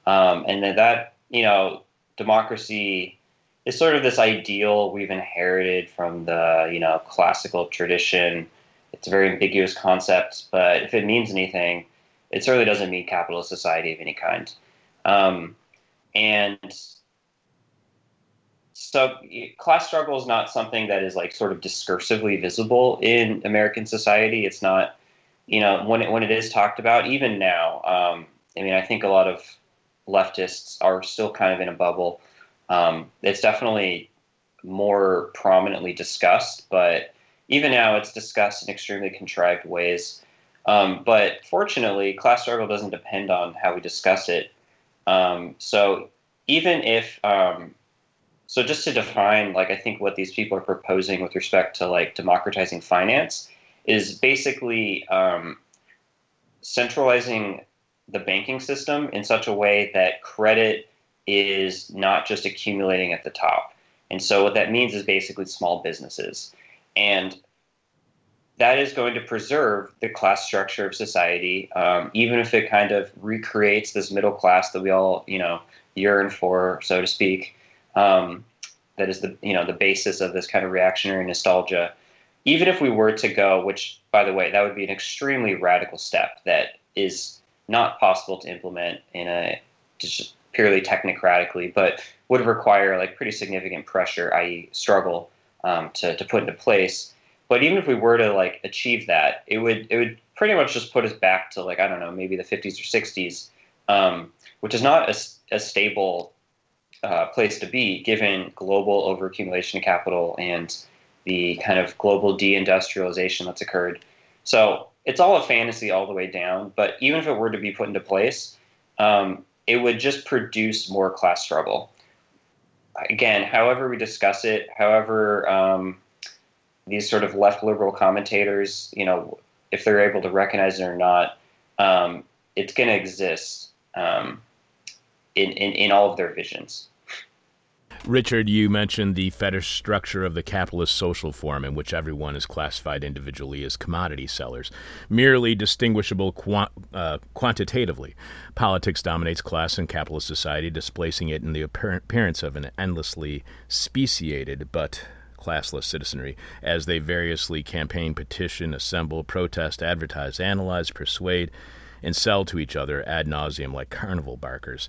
um, and then that you know, democracy is sort of this ideal we've inherited from the you know classical tradition. It's a very ambiguous concept, but if it means anything, it certainly doesn't mean capitalist society of any kind. Um, and so class struggle is not something that is like sort of discursively visible in American society. It's not, you know, when it, when it is talked about, even now, um, I mean, I think a lot of leftists are still kind of in a bubble. Um, it's definitely more prominently discussed, but even now it's discussed in extremely contrived ways. Um, but fortunately, class struggle doesn't depend on how we discuss it. Um, so even if, um, so just to define, like I think what these people are proposing with respect to like democratizing finance is basically um, centralizing the banking system in such a way that credit is not just accumulating at the top. And so what that means is basically small businesses. And that is going to preserve the class structure of society, um, even if it kind of recreates this middle class that we all, you know, yearn for, so to speak. Um, that is the, you know, the basis of this kind of reactionary nostalgia. Even if we were to go, which, by the way, that would be an extremely radical step that is not possible to implement in a just purely technocratically, but would require like pretty significant pressure, i.e., struggle um, to to put into place but even if we were to like achieve that, it would it would pretty much just put us back to like I don't know maybe the 50s or 60s, um, which is not a, a stable uh, place to be given global overaccumulation of capital and the kind of global deindustrialization that's occurred. So it's all a fantasy all the way down. But even if it were to be put into place, um, it would just produce more class struggle. Again, however we discuss it, however um, these sort of left liberal commentators, you know, if they're able to recognize it or not, um, it's going to exist um, in, in, in all of their visions. Richard, you mentioned the fetish structure of the capitalist social form in which everyone is classified individually as commodity sellers, merely distinguishable uh, quantitatively. Politics dominates class in capitalist society, displacing it in the appearance of an endlessly speciated but classless citizenry as they variously campaign, petition, assemble, protest, advertise, analyze, persuade, and sell to each other ad nauseum like carnival barkers.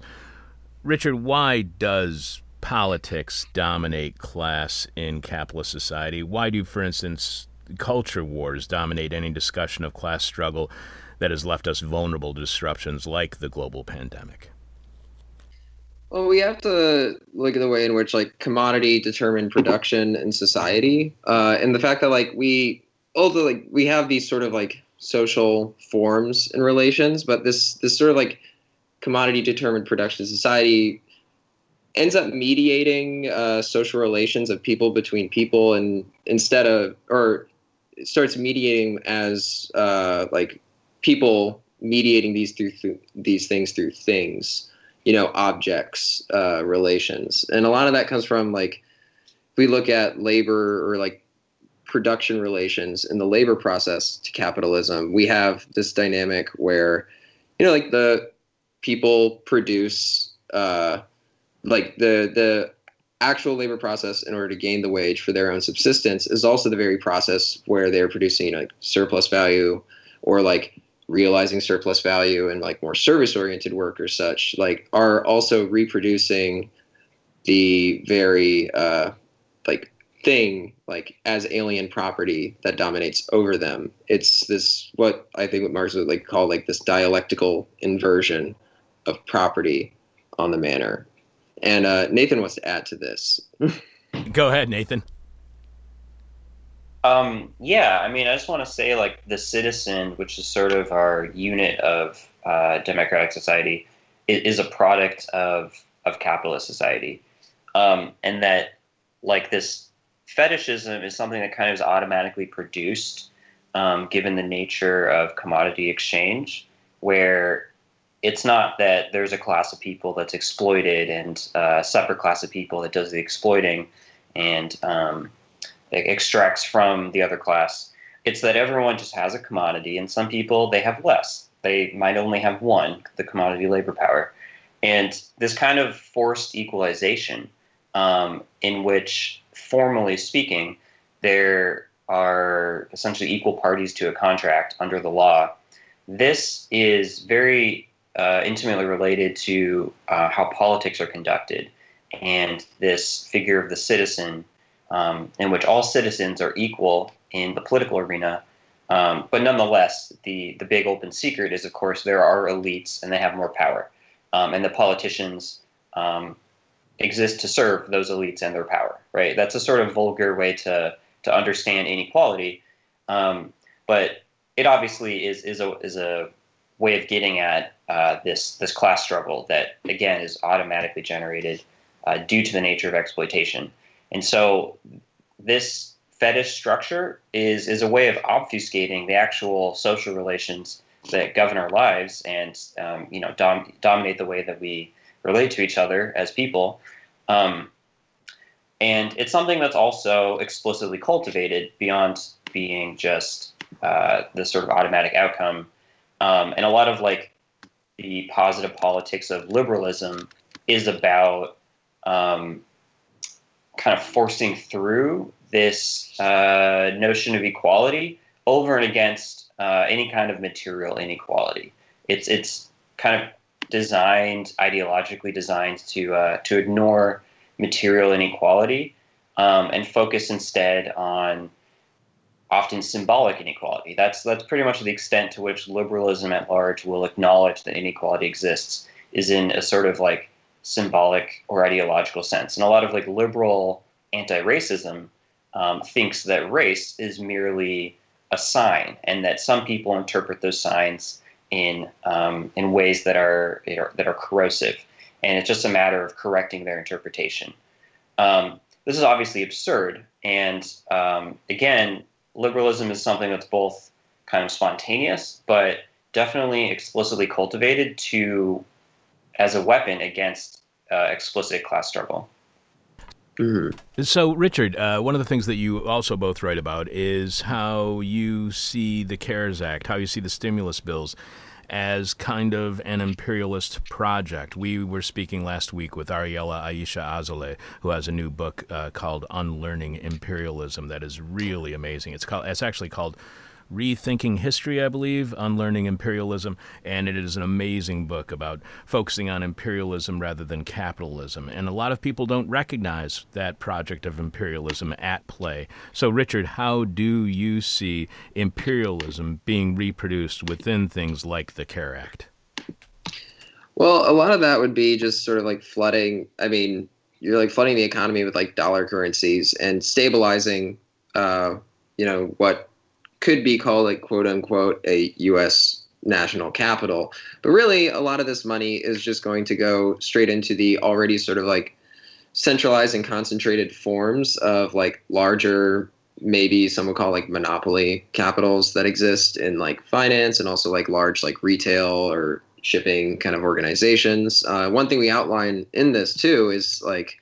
Richard, why does politics dominate class in capitalist society? Why do, for instance, culture wars dominate any discussion of class struggle that has left us vulnerable to disruptions like the global pandemic? Well, we have to look at the way in which like commodity determined production in society, uh, and the fact that like we although like we have these sort of like social forms and relations, but this this sort of like commodity determined production society ends up mediating uh, social relations of people between people, and instead of or starts mediating as uh, like people mediating these through, these things through things, you know, objects, uh, relations, and a lot of that comes from like if we look at labor or like production relations in the labor process to capitalism, we have this dynamic where, you know, like the people produce, uh, like the the actual labor process in order to gain the wage for their own subsistence is also the very process where they're producing know, surplus value or like realizing surplus value and like more service oriented work or such like are also reproducing the very uh, like thing like as alien property that dominates over them. It's this what i think what marx would like call like this dialectical inversion of property on the manor and uh, nathan wants to add to this Go ahead, Nathan. Um, yeah, I mean, I just want to say, like, the citizen, which is sort of our unit of uh, democratic society, is, is a product of of capitalist society, um, and that, like, this fetishism is something that kind of is automatically produced, um, given the nature of commodity exchange, where it's not that there's a class of people that's exploited and uh, a separate class of people that does the exploiting and um, extracts from the other class. It's that everyone just has a commodity, and some people they have less. They might only have one, the commodity labor power, and this kind of forced equalization, um, in which, formally speaking, there are essentially equal parties to a contract under the law. This is very uh, intimately related to uh, how politics are conducted and this figure of the citizen, um, in which all citizens are equal in the political arena. Um, but nonetheless, the, the big open secret is, of course, there are elites and they have more power. Um, and the politicians um, exist to serve those elites and their power, right? That's a sort of vulgar way to, to understand inequality. Um, but it obviously is, is, a, is a way of getting at uh, this, this class struggle that, again, is automatically generated uh, due to the nature of exploitation. And so this fetish structure is is a way of obfuscating the actual social relations that govern our lives and um, you know dom- dominate the way that we relate to each other as people. Um, and it's something that's also explicitly cultivated beyond being just uh, the sort of automatic outcome. Um, and a lot of like the positive politics of liberalism is about um, kind of forcing through this uh, notion of equality over and against uh, any kind of material inequality. It's it's kind of designed ideologically designed to uh, to ignore material inequality um, and focus instead on often symbolic inequality. That's that's pretty much the extent to which liberalism at large will acknowledge that inequality exists is in a sort of like symbolic or ideological sense. And a lot of like liberal anti-racism um, thinks that race is merely a sign, and that some people interpret those signs in um, in ways that are that are corrosive, and it's just a matter of correcting their interpretation. Um, this is obviously absurd, and um, again, liberalism is something that's both kind of spontaneous, but definitely explicitly cultivated to as a weapon against uh, explicit class struggle. Mm-hmm. So, Richard, uh, one of the things that you also both write about is how you see the CARES Act, how you see the stimulus bills as kind of an imperialist project. We were speaking last week with Ariella Aïsha Azoulay, who has a new book uh, called Unlearning Imperialism that is really amazing. It's called it's actually called Rethinking History, I believe, Unlearning Imperialism, and it is an amazing book about focusing on imperialism rather than capitalism. And a lot of people don't recognize that project of imperialism at play. So, Richard, how do you see imperialism being reproduced within things like the CARE Act? Well, a lot of that would be just sort of like flooding. I mean, you're like flooding the economy with like dollar currencies and stabilizing, uh, you know, what could be called like quote unquote a U.S. national capital, but really a lot of this money is just going to go straight into the already sort of like centralized and concentrated forms of like larger maybe some would call like monopoly capitals that exist in like finance and also like large like retail or shipping kind of organizations. Uh, one thing we outline in this too is like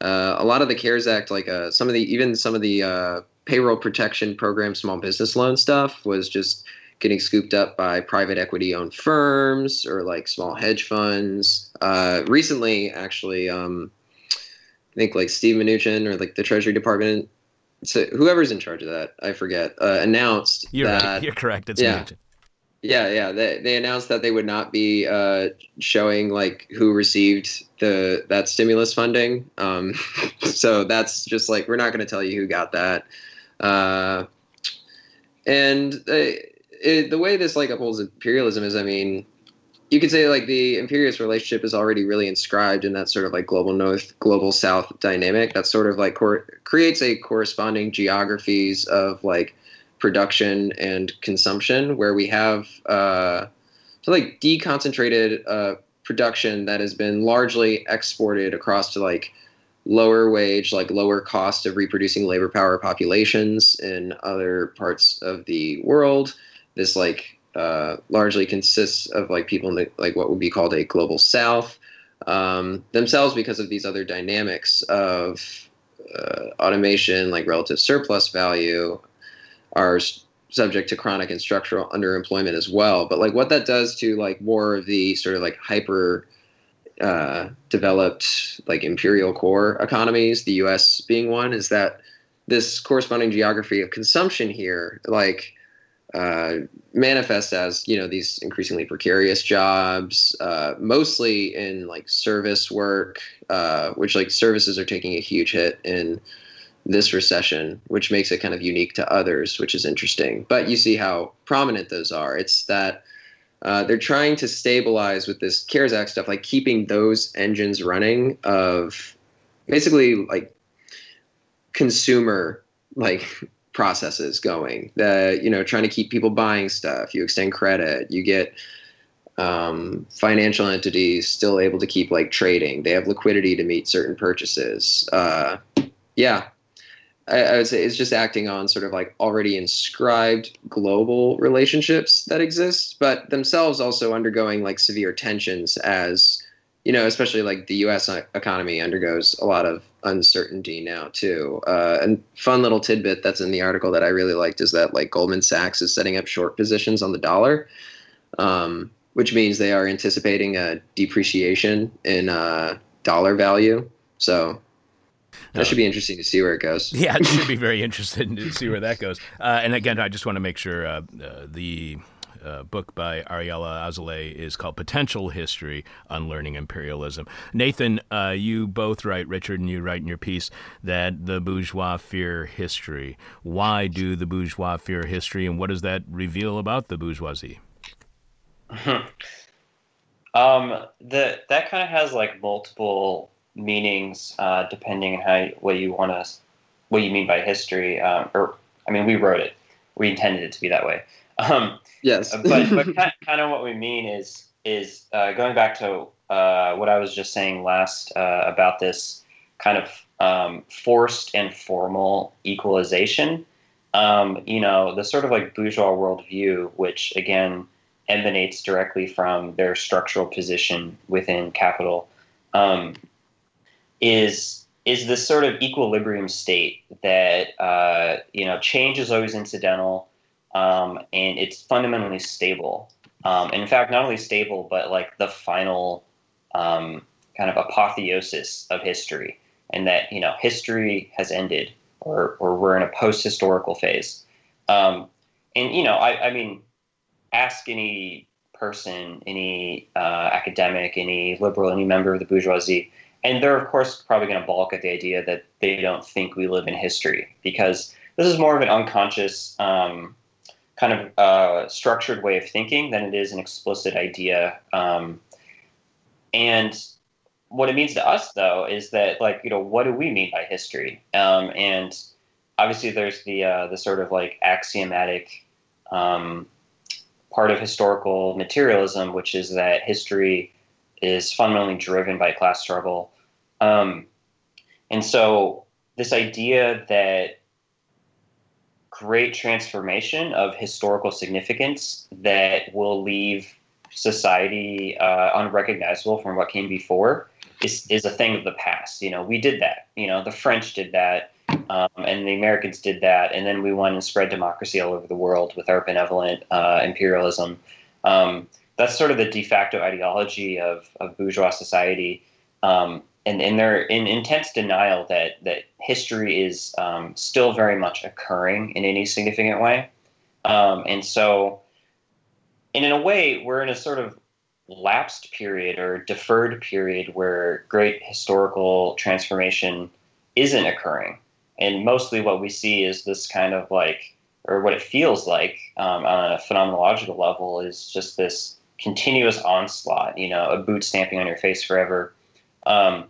uh, a lot of the CARES Act, like uh, some of the even some of the uh, payroll protection program, small business loan stuff was just getting scooped up by private equity owned firms or like small hedge funds. Uh, recently, actually, um, I think like Steve Mnuchin or like the Treasury Department so whoever's in charge of that, I forget, uh, announced You're that right. You're correct. It's yeah. Mnuchin. yeah, yeah, they they announced that they would not be uh, showing like who received the that stimulus funding. Um, so that's just like we're not going to tell you who got that. Uh, and uh, it, the way this like upholds imperialism is, I mean, you could say like the imperialist relationship is already really inscribed in that sort of like global north global south dynamic that sort of like cor- creates a corresponding geographies of like production and consumption where we have uh so like deconcentrated uh production that has been largely exported across to like lower wage like lower cost of reproducing labor power populations in other parts of the world. This like uh, largely consists of like people in the, like what would be called a global south um, themselves because of these other dynamics of uh, automation like relative surplus value are subject to chronic and structural underemployment as well. But like what that does to like more of the sort of like hyper uh, developed like imperial core economies the us being one is that this corresponding geography of consumption here like uh, manifest as you know these increasingly precarious jobs, uh, mostly in like service work, uh, which like services are taking a huge hit in this recession, which makes it kind of unique to others, which is interesting. But you see how prominent those are. It's that uh, they're trying to stabilize with this CARES Act stuff, like keeping those engines running of basically like consumer like processes going that you know trying to keep people buying stuff. You extend credit. You get um, financial entities still able to keep like trading. They have liquidity to meet certain purchases. Uh, yeah I, I would say it's just acting on sort of like already inscribed global relationships that exist but themselves also undergoing like severe tensions as you know especially like the us economy undergoes a lot of uncertainty now too. Uh, and fun little tidbit that's in the article that I really liked is that like Goldman Sachs is setting up short positions on the dollar, um, which means they are anticipating a depreciation in uh, dollar value. So that Uh, should be interesting to see where it goes. Yeah, it should be very interesting to see where that goes. Uh, and again, I just want to make sure uh, uh, the uh, book by Ariella Azoulay is called Potential History Unlearning Imperialism. Nathan, uh, you both write, Richard, and you write in your piece that the bourgeois fear history. Why do the bourgeois fear history, and what does that reveal about the bourgeoisie? Um, the that kind of has like multiple meanings uh, depending on how what you want to what you mean by history. Um, or I mean, we wrote it. We intended it to be that way. Um, Yes. but but kind, kind of what we mean is is uh, going back to uh, what I was just saying last uh, about this kind of um, forced and formal equalization. Um, you know, the sort of like bourgeois worldview, which again emanates directly from their structural position within capital, um, is is this sort of equilibrium state that uh, you know change is always incidental um, and it's fundamentally stable. Um, and in fact, not only stable, but like the final um, kind of apotheosis of history, and that you know history has ended, or or we're in a post-historical phase. Um, and you know, I, I mean, ask any person, any uh, academic, any liberal, any member of the bourgeoisie, and they're of course probably going to balk at the idea that they don't think we live in history because this is more of an unconscious um, kind of uh, structured way of thinking than it is an explicit idea. Um, and what it means to us, though, is that like you know what do we mean by history? Um, and obviously there's the uh, the sort of like axiomatic um, part of historical materialism, which is that history is fundamentally driven by class struggle. Um, and so this idea that great transformation of historical significance that will leave society uh, unrecognizable from what came before is, is a thing of the past. You know, we did that. You know, the French did that, um, and the Americans did that, and then we went and spread democracy all over the world with our benevolent uh, imperialism. Um, that's sort of the de facto ideology of, of bourgeois society. Um, and, and they're in intense denial that, that history is um, still very much occurring in any significant way. Um, and so, and in a way, we're in a sort of lapsed period or deferred period where great historical transformation isn't occurring. And mostly what we see is this kind of like, or what it feels like um, on a phenomenological level is just this continuous onslaught, you know, a boot stamping on your face forever. Um,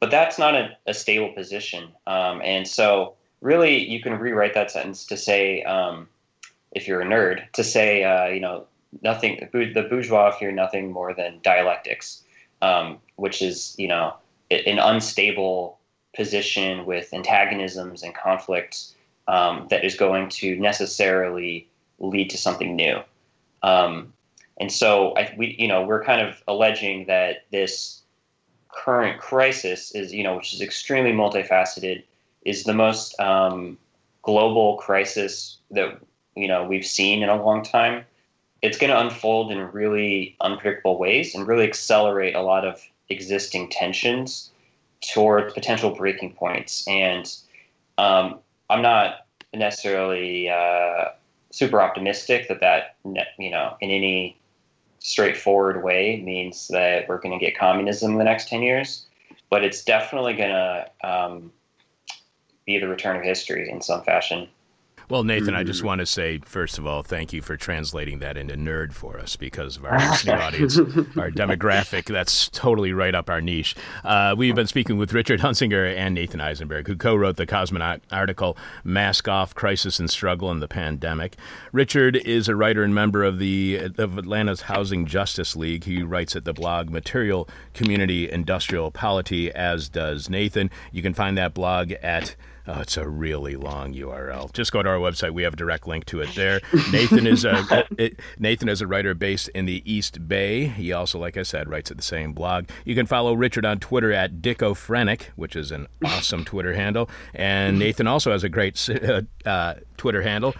but that's not a, a stable position. Um, and so, really, you can rewrite that sentence to say, um, if you're a nerd, to say, uh, you know, nothing. The bourgeois fear nothing more than dialectics, um, which is you know an unstable position with antagonisms and conflicts um, that is going to necessarily lead to something new. Um, and so I, we, you know, we're kind of alleging that this current crisis is, you know, which is extremely multifaceted, is the most um, global crisis that you know we've seen in a long time it's going to unfold in really unpredictable ways and really accelerate a lot of existing tensions toward potential breaking points. And um, I'm not necessarily uh, super optimistic that that you know in any straightforward way means that we're going to get communism in the next 10 years but it's definitely going to um, be the return of history in some fashion well, Nathan, I just mm. want to say, first of all, thank you for translating that into nerd for us because of our listening audience, our demographic. That's totally right up our niche. Uh, we've been speaking with Richard Hunsinger and Nathan Eisenberg, who co wrote the Cosmonaut article, Mask Off Crisis and Struggle in the Pandemic. Richard is a writer and member of the of Atlanta's Housing Justice League. He writes at the blog Material Community Industrial Polity, as does Nathan. You can find that blog at Oh, it's a really long URL. Just go to our website. We have a direct link to it there. Nathan is a Nathan is a writer based in the East Bay. He also, like I said, writes at the same blog. You can follow Richard on Twitter at Dickofrenic, which is an awesome Twitter handle. And Nathan also has a great uh, uh, Twitter handle.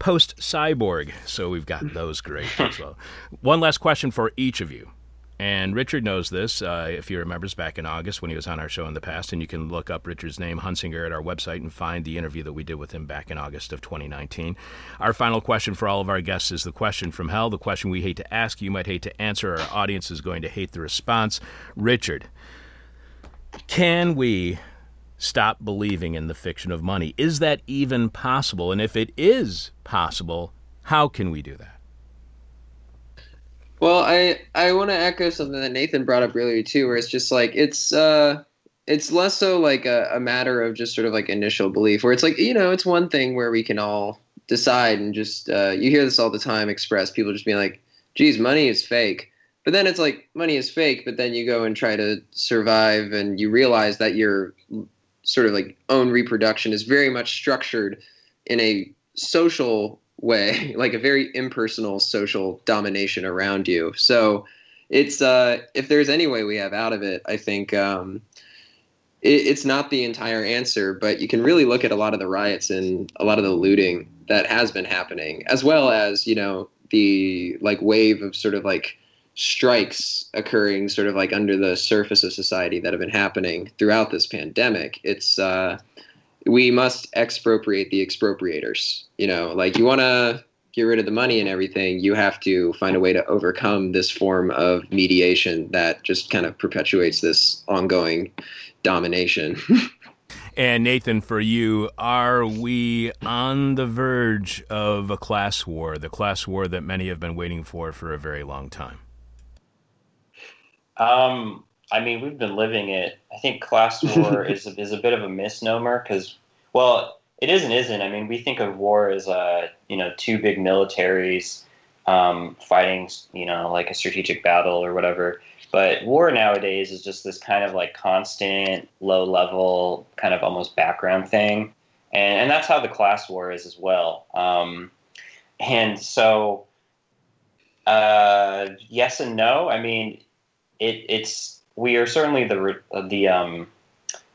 Post Cyborg. So we've got those great as well. One last question for each of you. And Richard knows this, uh, if he remembers back in August when he was on our show in the past. And you can look up Richard's name, Hunsinger, at our website and find the interview that we did with him back in August of 2019. Our final question for all of our guests is the question from hell, the question we hate to ask, you might hate to answer, our audience is going to hate the response. Richard, can we stop believing in the fiction of money? Is that even possible? And if it is possible, how can we do that? Well, I I want to echo something that Nathan brought up earlier too, where it's just like it's uh it's less so like a, a matter of just sort of like initial belief, where it's like you know it's one thing where we can all decide and just uh, you hear this all the time expressed people just being like, "Geez, money is fake," but then it's like money is fake, but then you go and try to survive and you realize that your sort of like own reproduction is very much structured in a social way, like a very impersonal social domination around you. So it's uh, if there's any way we have out of it, I think um, it, it's not the entire answer, but you can really look at a lot of the riots and a lot of the looting that has been happening, as well as you know the like wave of sort of like strikes occurring sort of like under the surface of society that have been happening throughout this pandemic. It's uh, we must expropriate the expropriators. You know, like you want to get rid of the money and everything, you have to find a way to overcome this form of mediation that just kind of perpetuates this ongoing domination. and Nathan, for you, are we on the verge of a class war, the class war that many have been waiting for for a very long time? Um, I mean, we've been living it. I think class war is a, is a bit of a misnomer because, well, it is and isn't. I mean, we think of war as uh, you know two big militaries um, fighting, you know, like a strategic battle or whatever. But war nowadays is just this kind of like constant, low level, kind of almost background thing, and and that's how the class war is as well. Um, and so, uh, yes and no. I mean, it, it's we are certainly the the um,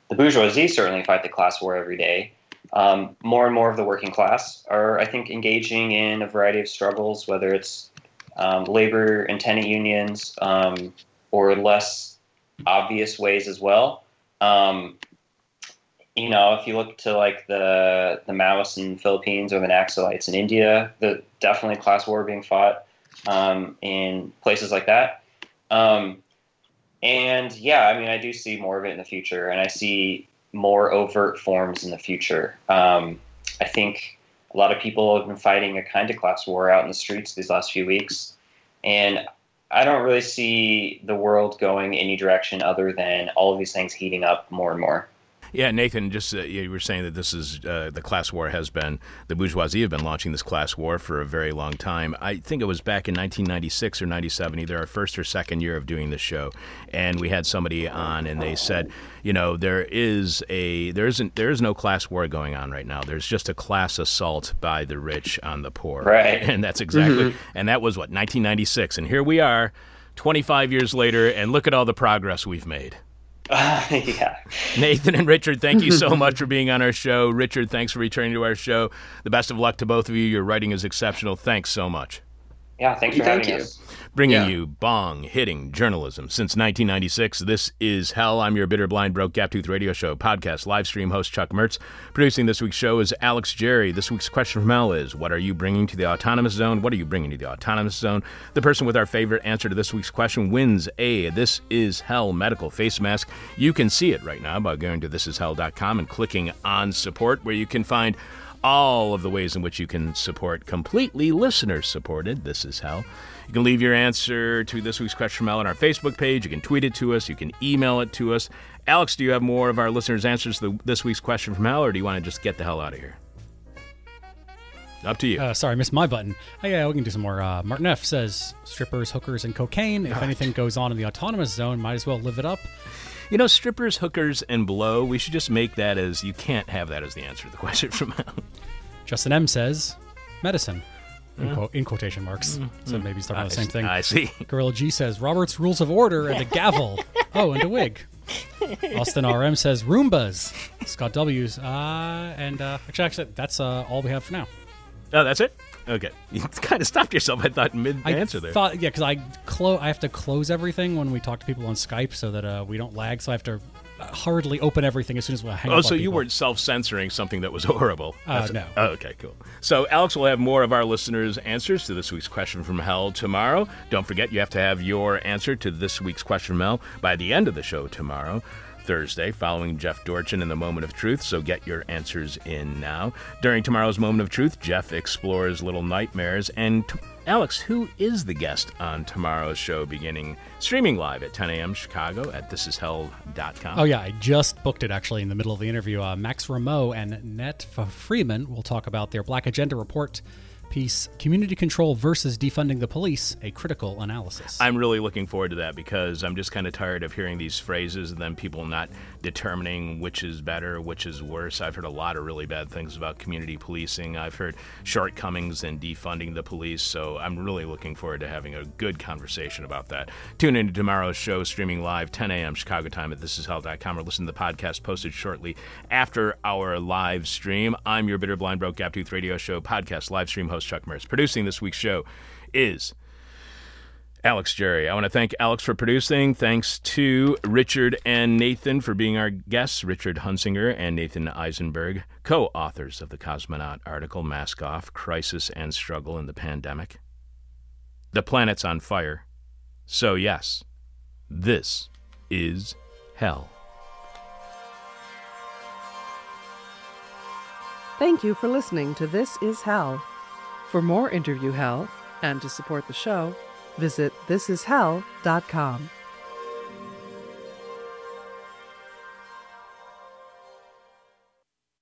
the bourgeoisie certainly fight the class war every day. Um, more and more of the working class are, I think, engaging in a variety of struggles, whether it's um, labor and tenant unions um, or less obvious ways as well. Um, you know, if you look to like the the Maoists in the Philippines or the Naxalites in India, the definitely class war being fought um, in places like that. Um, and yeah, I mean, I do see more of it in the future, and I see more overt forms in the future. Um, I think a lot of people have been fighting a kind of class war out in the streets these last few weeks, and I don't really see the world going any direction other than all of these things heating up more and more. Yeah, Nathan, just uh, you were saying that this is uh, the class war has been the bourgeoisie have been launching this class war for a very long time. I think it was back in 1996 or 97, either our first or second year of doing this show, and we had somebody on, and they said, you know, there is a there isn't there is no class war going on right now. There's just a class assault by the rich on the poor, right? And that's exactly, mm-hmm. and that was what 1996, and here we are. 25 years later, and look at all the progress we've made. Uh, yeah. Nathan and Richard, thank you so much for being on our show. Richard, thanks for returning to our show. The best of luck to both of you. Your writing is exceptional. Thanks so much. Yeah, thanks for Thank having you. us. Bringing Yeah. you bong hitting journalism since 1996. This is Hell. I'm your bitter, blind, broke, gap tooth radio show, podcast, live stream host Chuck Mertz. Producing this week's show is Alex Jerry. This week's question from Hell is What are you bringing to the autonomous zone? What are you bringing to the autonomous zone? The person with our favorite answer to this week's question wins a This Is Hell medical face mask. You can see it right now by going to thisishell.com and clicking on support, where you can find all of the ways in which you can support completely listener supported. This is hell. You can leave your answer to this week's question from Mel on our Facebook page. You can tweet it to us. You can email it to us. Alex, do you have more of our listeners' answers to the, this week's question from Hell, or do you want to just get the hell out of here? Up to you. Uh, sorry, I missed my button. Oh, yeah, we can do some more. Uh, Martin F says strippers, hookers, and cocaine. If anything goes on in the autonomous zone, might as well live it up. You know, strippers, hookers, and blow. We should just make that as you can't have that as the answer to the question from. Justin M says medicine. In, quote, in quotation marks. So maybe he's talking about the same thing. I see. Gorilla G says Robert's Rules of Order and a gavel. oh, and a wig. Austin RM says Roombas. Scott W's. Uh, and uh, actually, actually, that's uh, all we have for now. Oh, that's it? Okay. You kind of stopped yourself, I thought, mid I answer there. thought, yeah, because I close. I have to close everything when we talk to people on Skype so that uh, we don't lag. So I have to uh, hurriedly open everything as soon as we hang up. Oh, so you people. weren't self-censoring something that was horrible? Uh, no. Oh, okay, cool. So Alex will have more of our listeners' answers to this week's question from hell tomorrow. Don't forget, you have to have your answer to this week's question from hell by the end of the show tomorrow. Thursday, following Jeff Dorchen in the Moment of Truth, so get your answers in now. During tomorrow's Moment of Truth, Jeff explores little nightmares. And t- Alex, who is the guest on tomorrow's show, beginning streaming live at 10 a.m. Chicago at thisishell.com? Oh yeah, I just booked it actually in the middle of the interview. Uh, Max Rameau and Netfa Freeman will talk about their Black Agenda report piece, "Community Control versus Defunding the Police: A Critical Analysis." I'm really looking forward to that because I'm just kind of tired of hearing these phrases and then people not determining which is better, which is worse. I've heard a lot of really bad things about community policing. I've heard shortcomings in defunding the police. So I'm really looking forward to having a good conversation about that. Tune in to tomorrow's show, streaming live 10 a.m. Chicago time at thisishell.com or listen to the podcast posted shortly after our live stream. I'm your Bitter Blind Broke Gap Tooth Radio Show podcast live stream host Chuck Mertz. Producing this week's show is Alex Jerry. I want to thank Alex for producing. Thanks to Richard and Nathan for being our guests. Richard Hunsinger and Nathan Eisenberg, co authors of the Cosmonaut article Mask Off Crisis and Struggle in the Pandemic. The planet's on fire. So, yes, this is hell. Thank you for listening to This Is Hell. For more interview hell and to support the show, visit thisishell.com.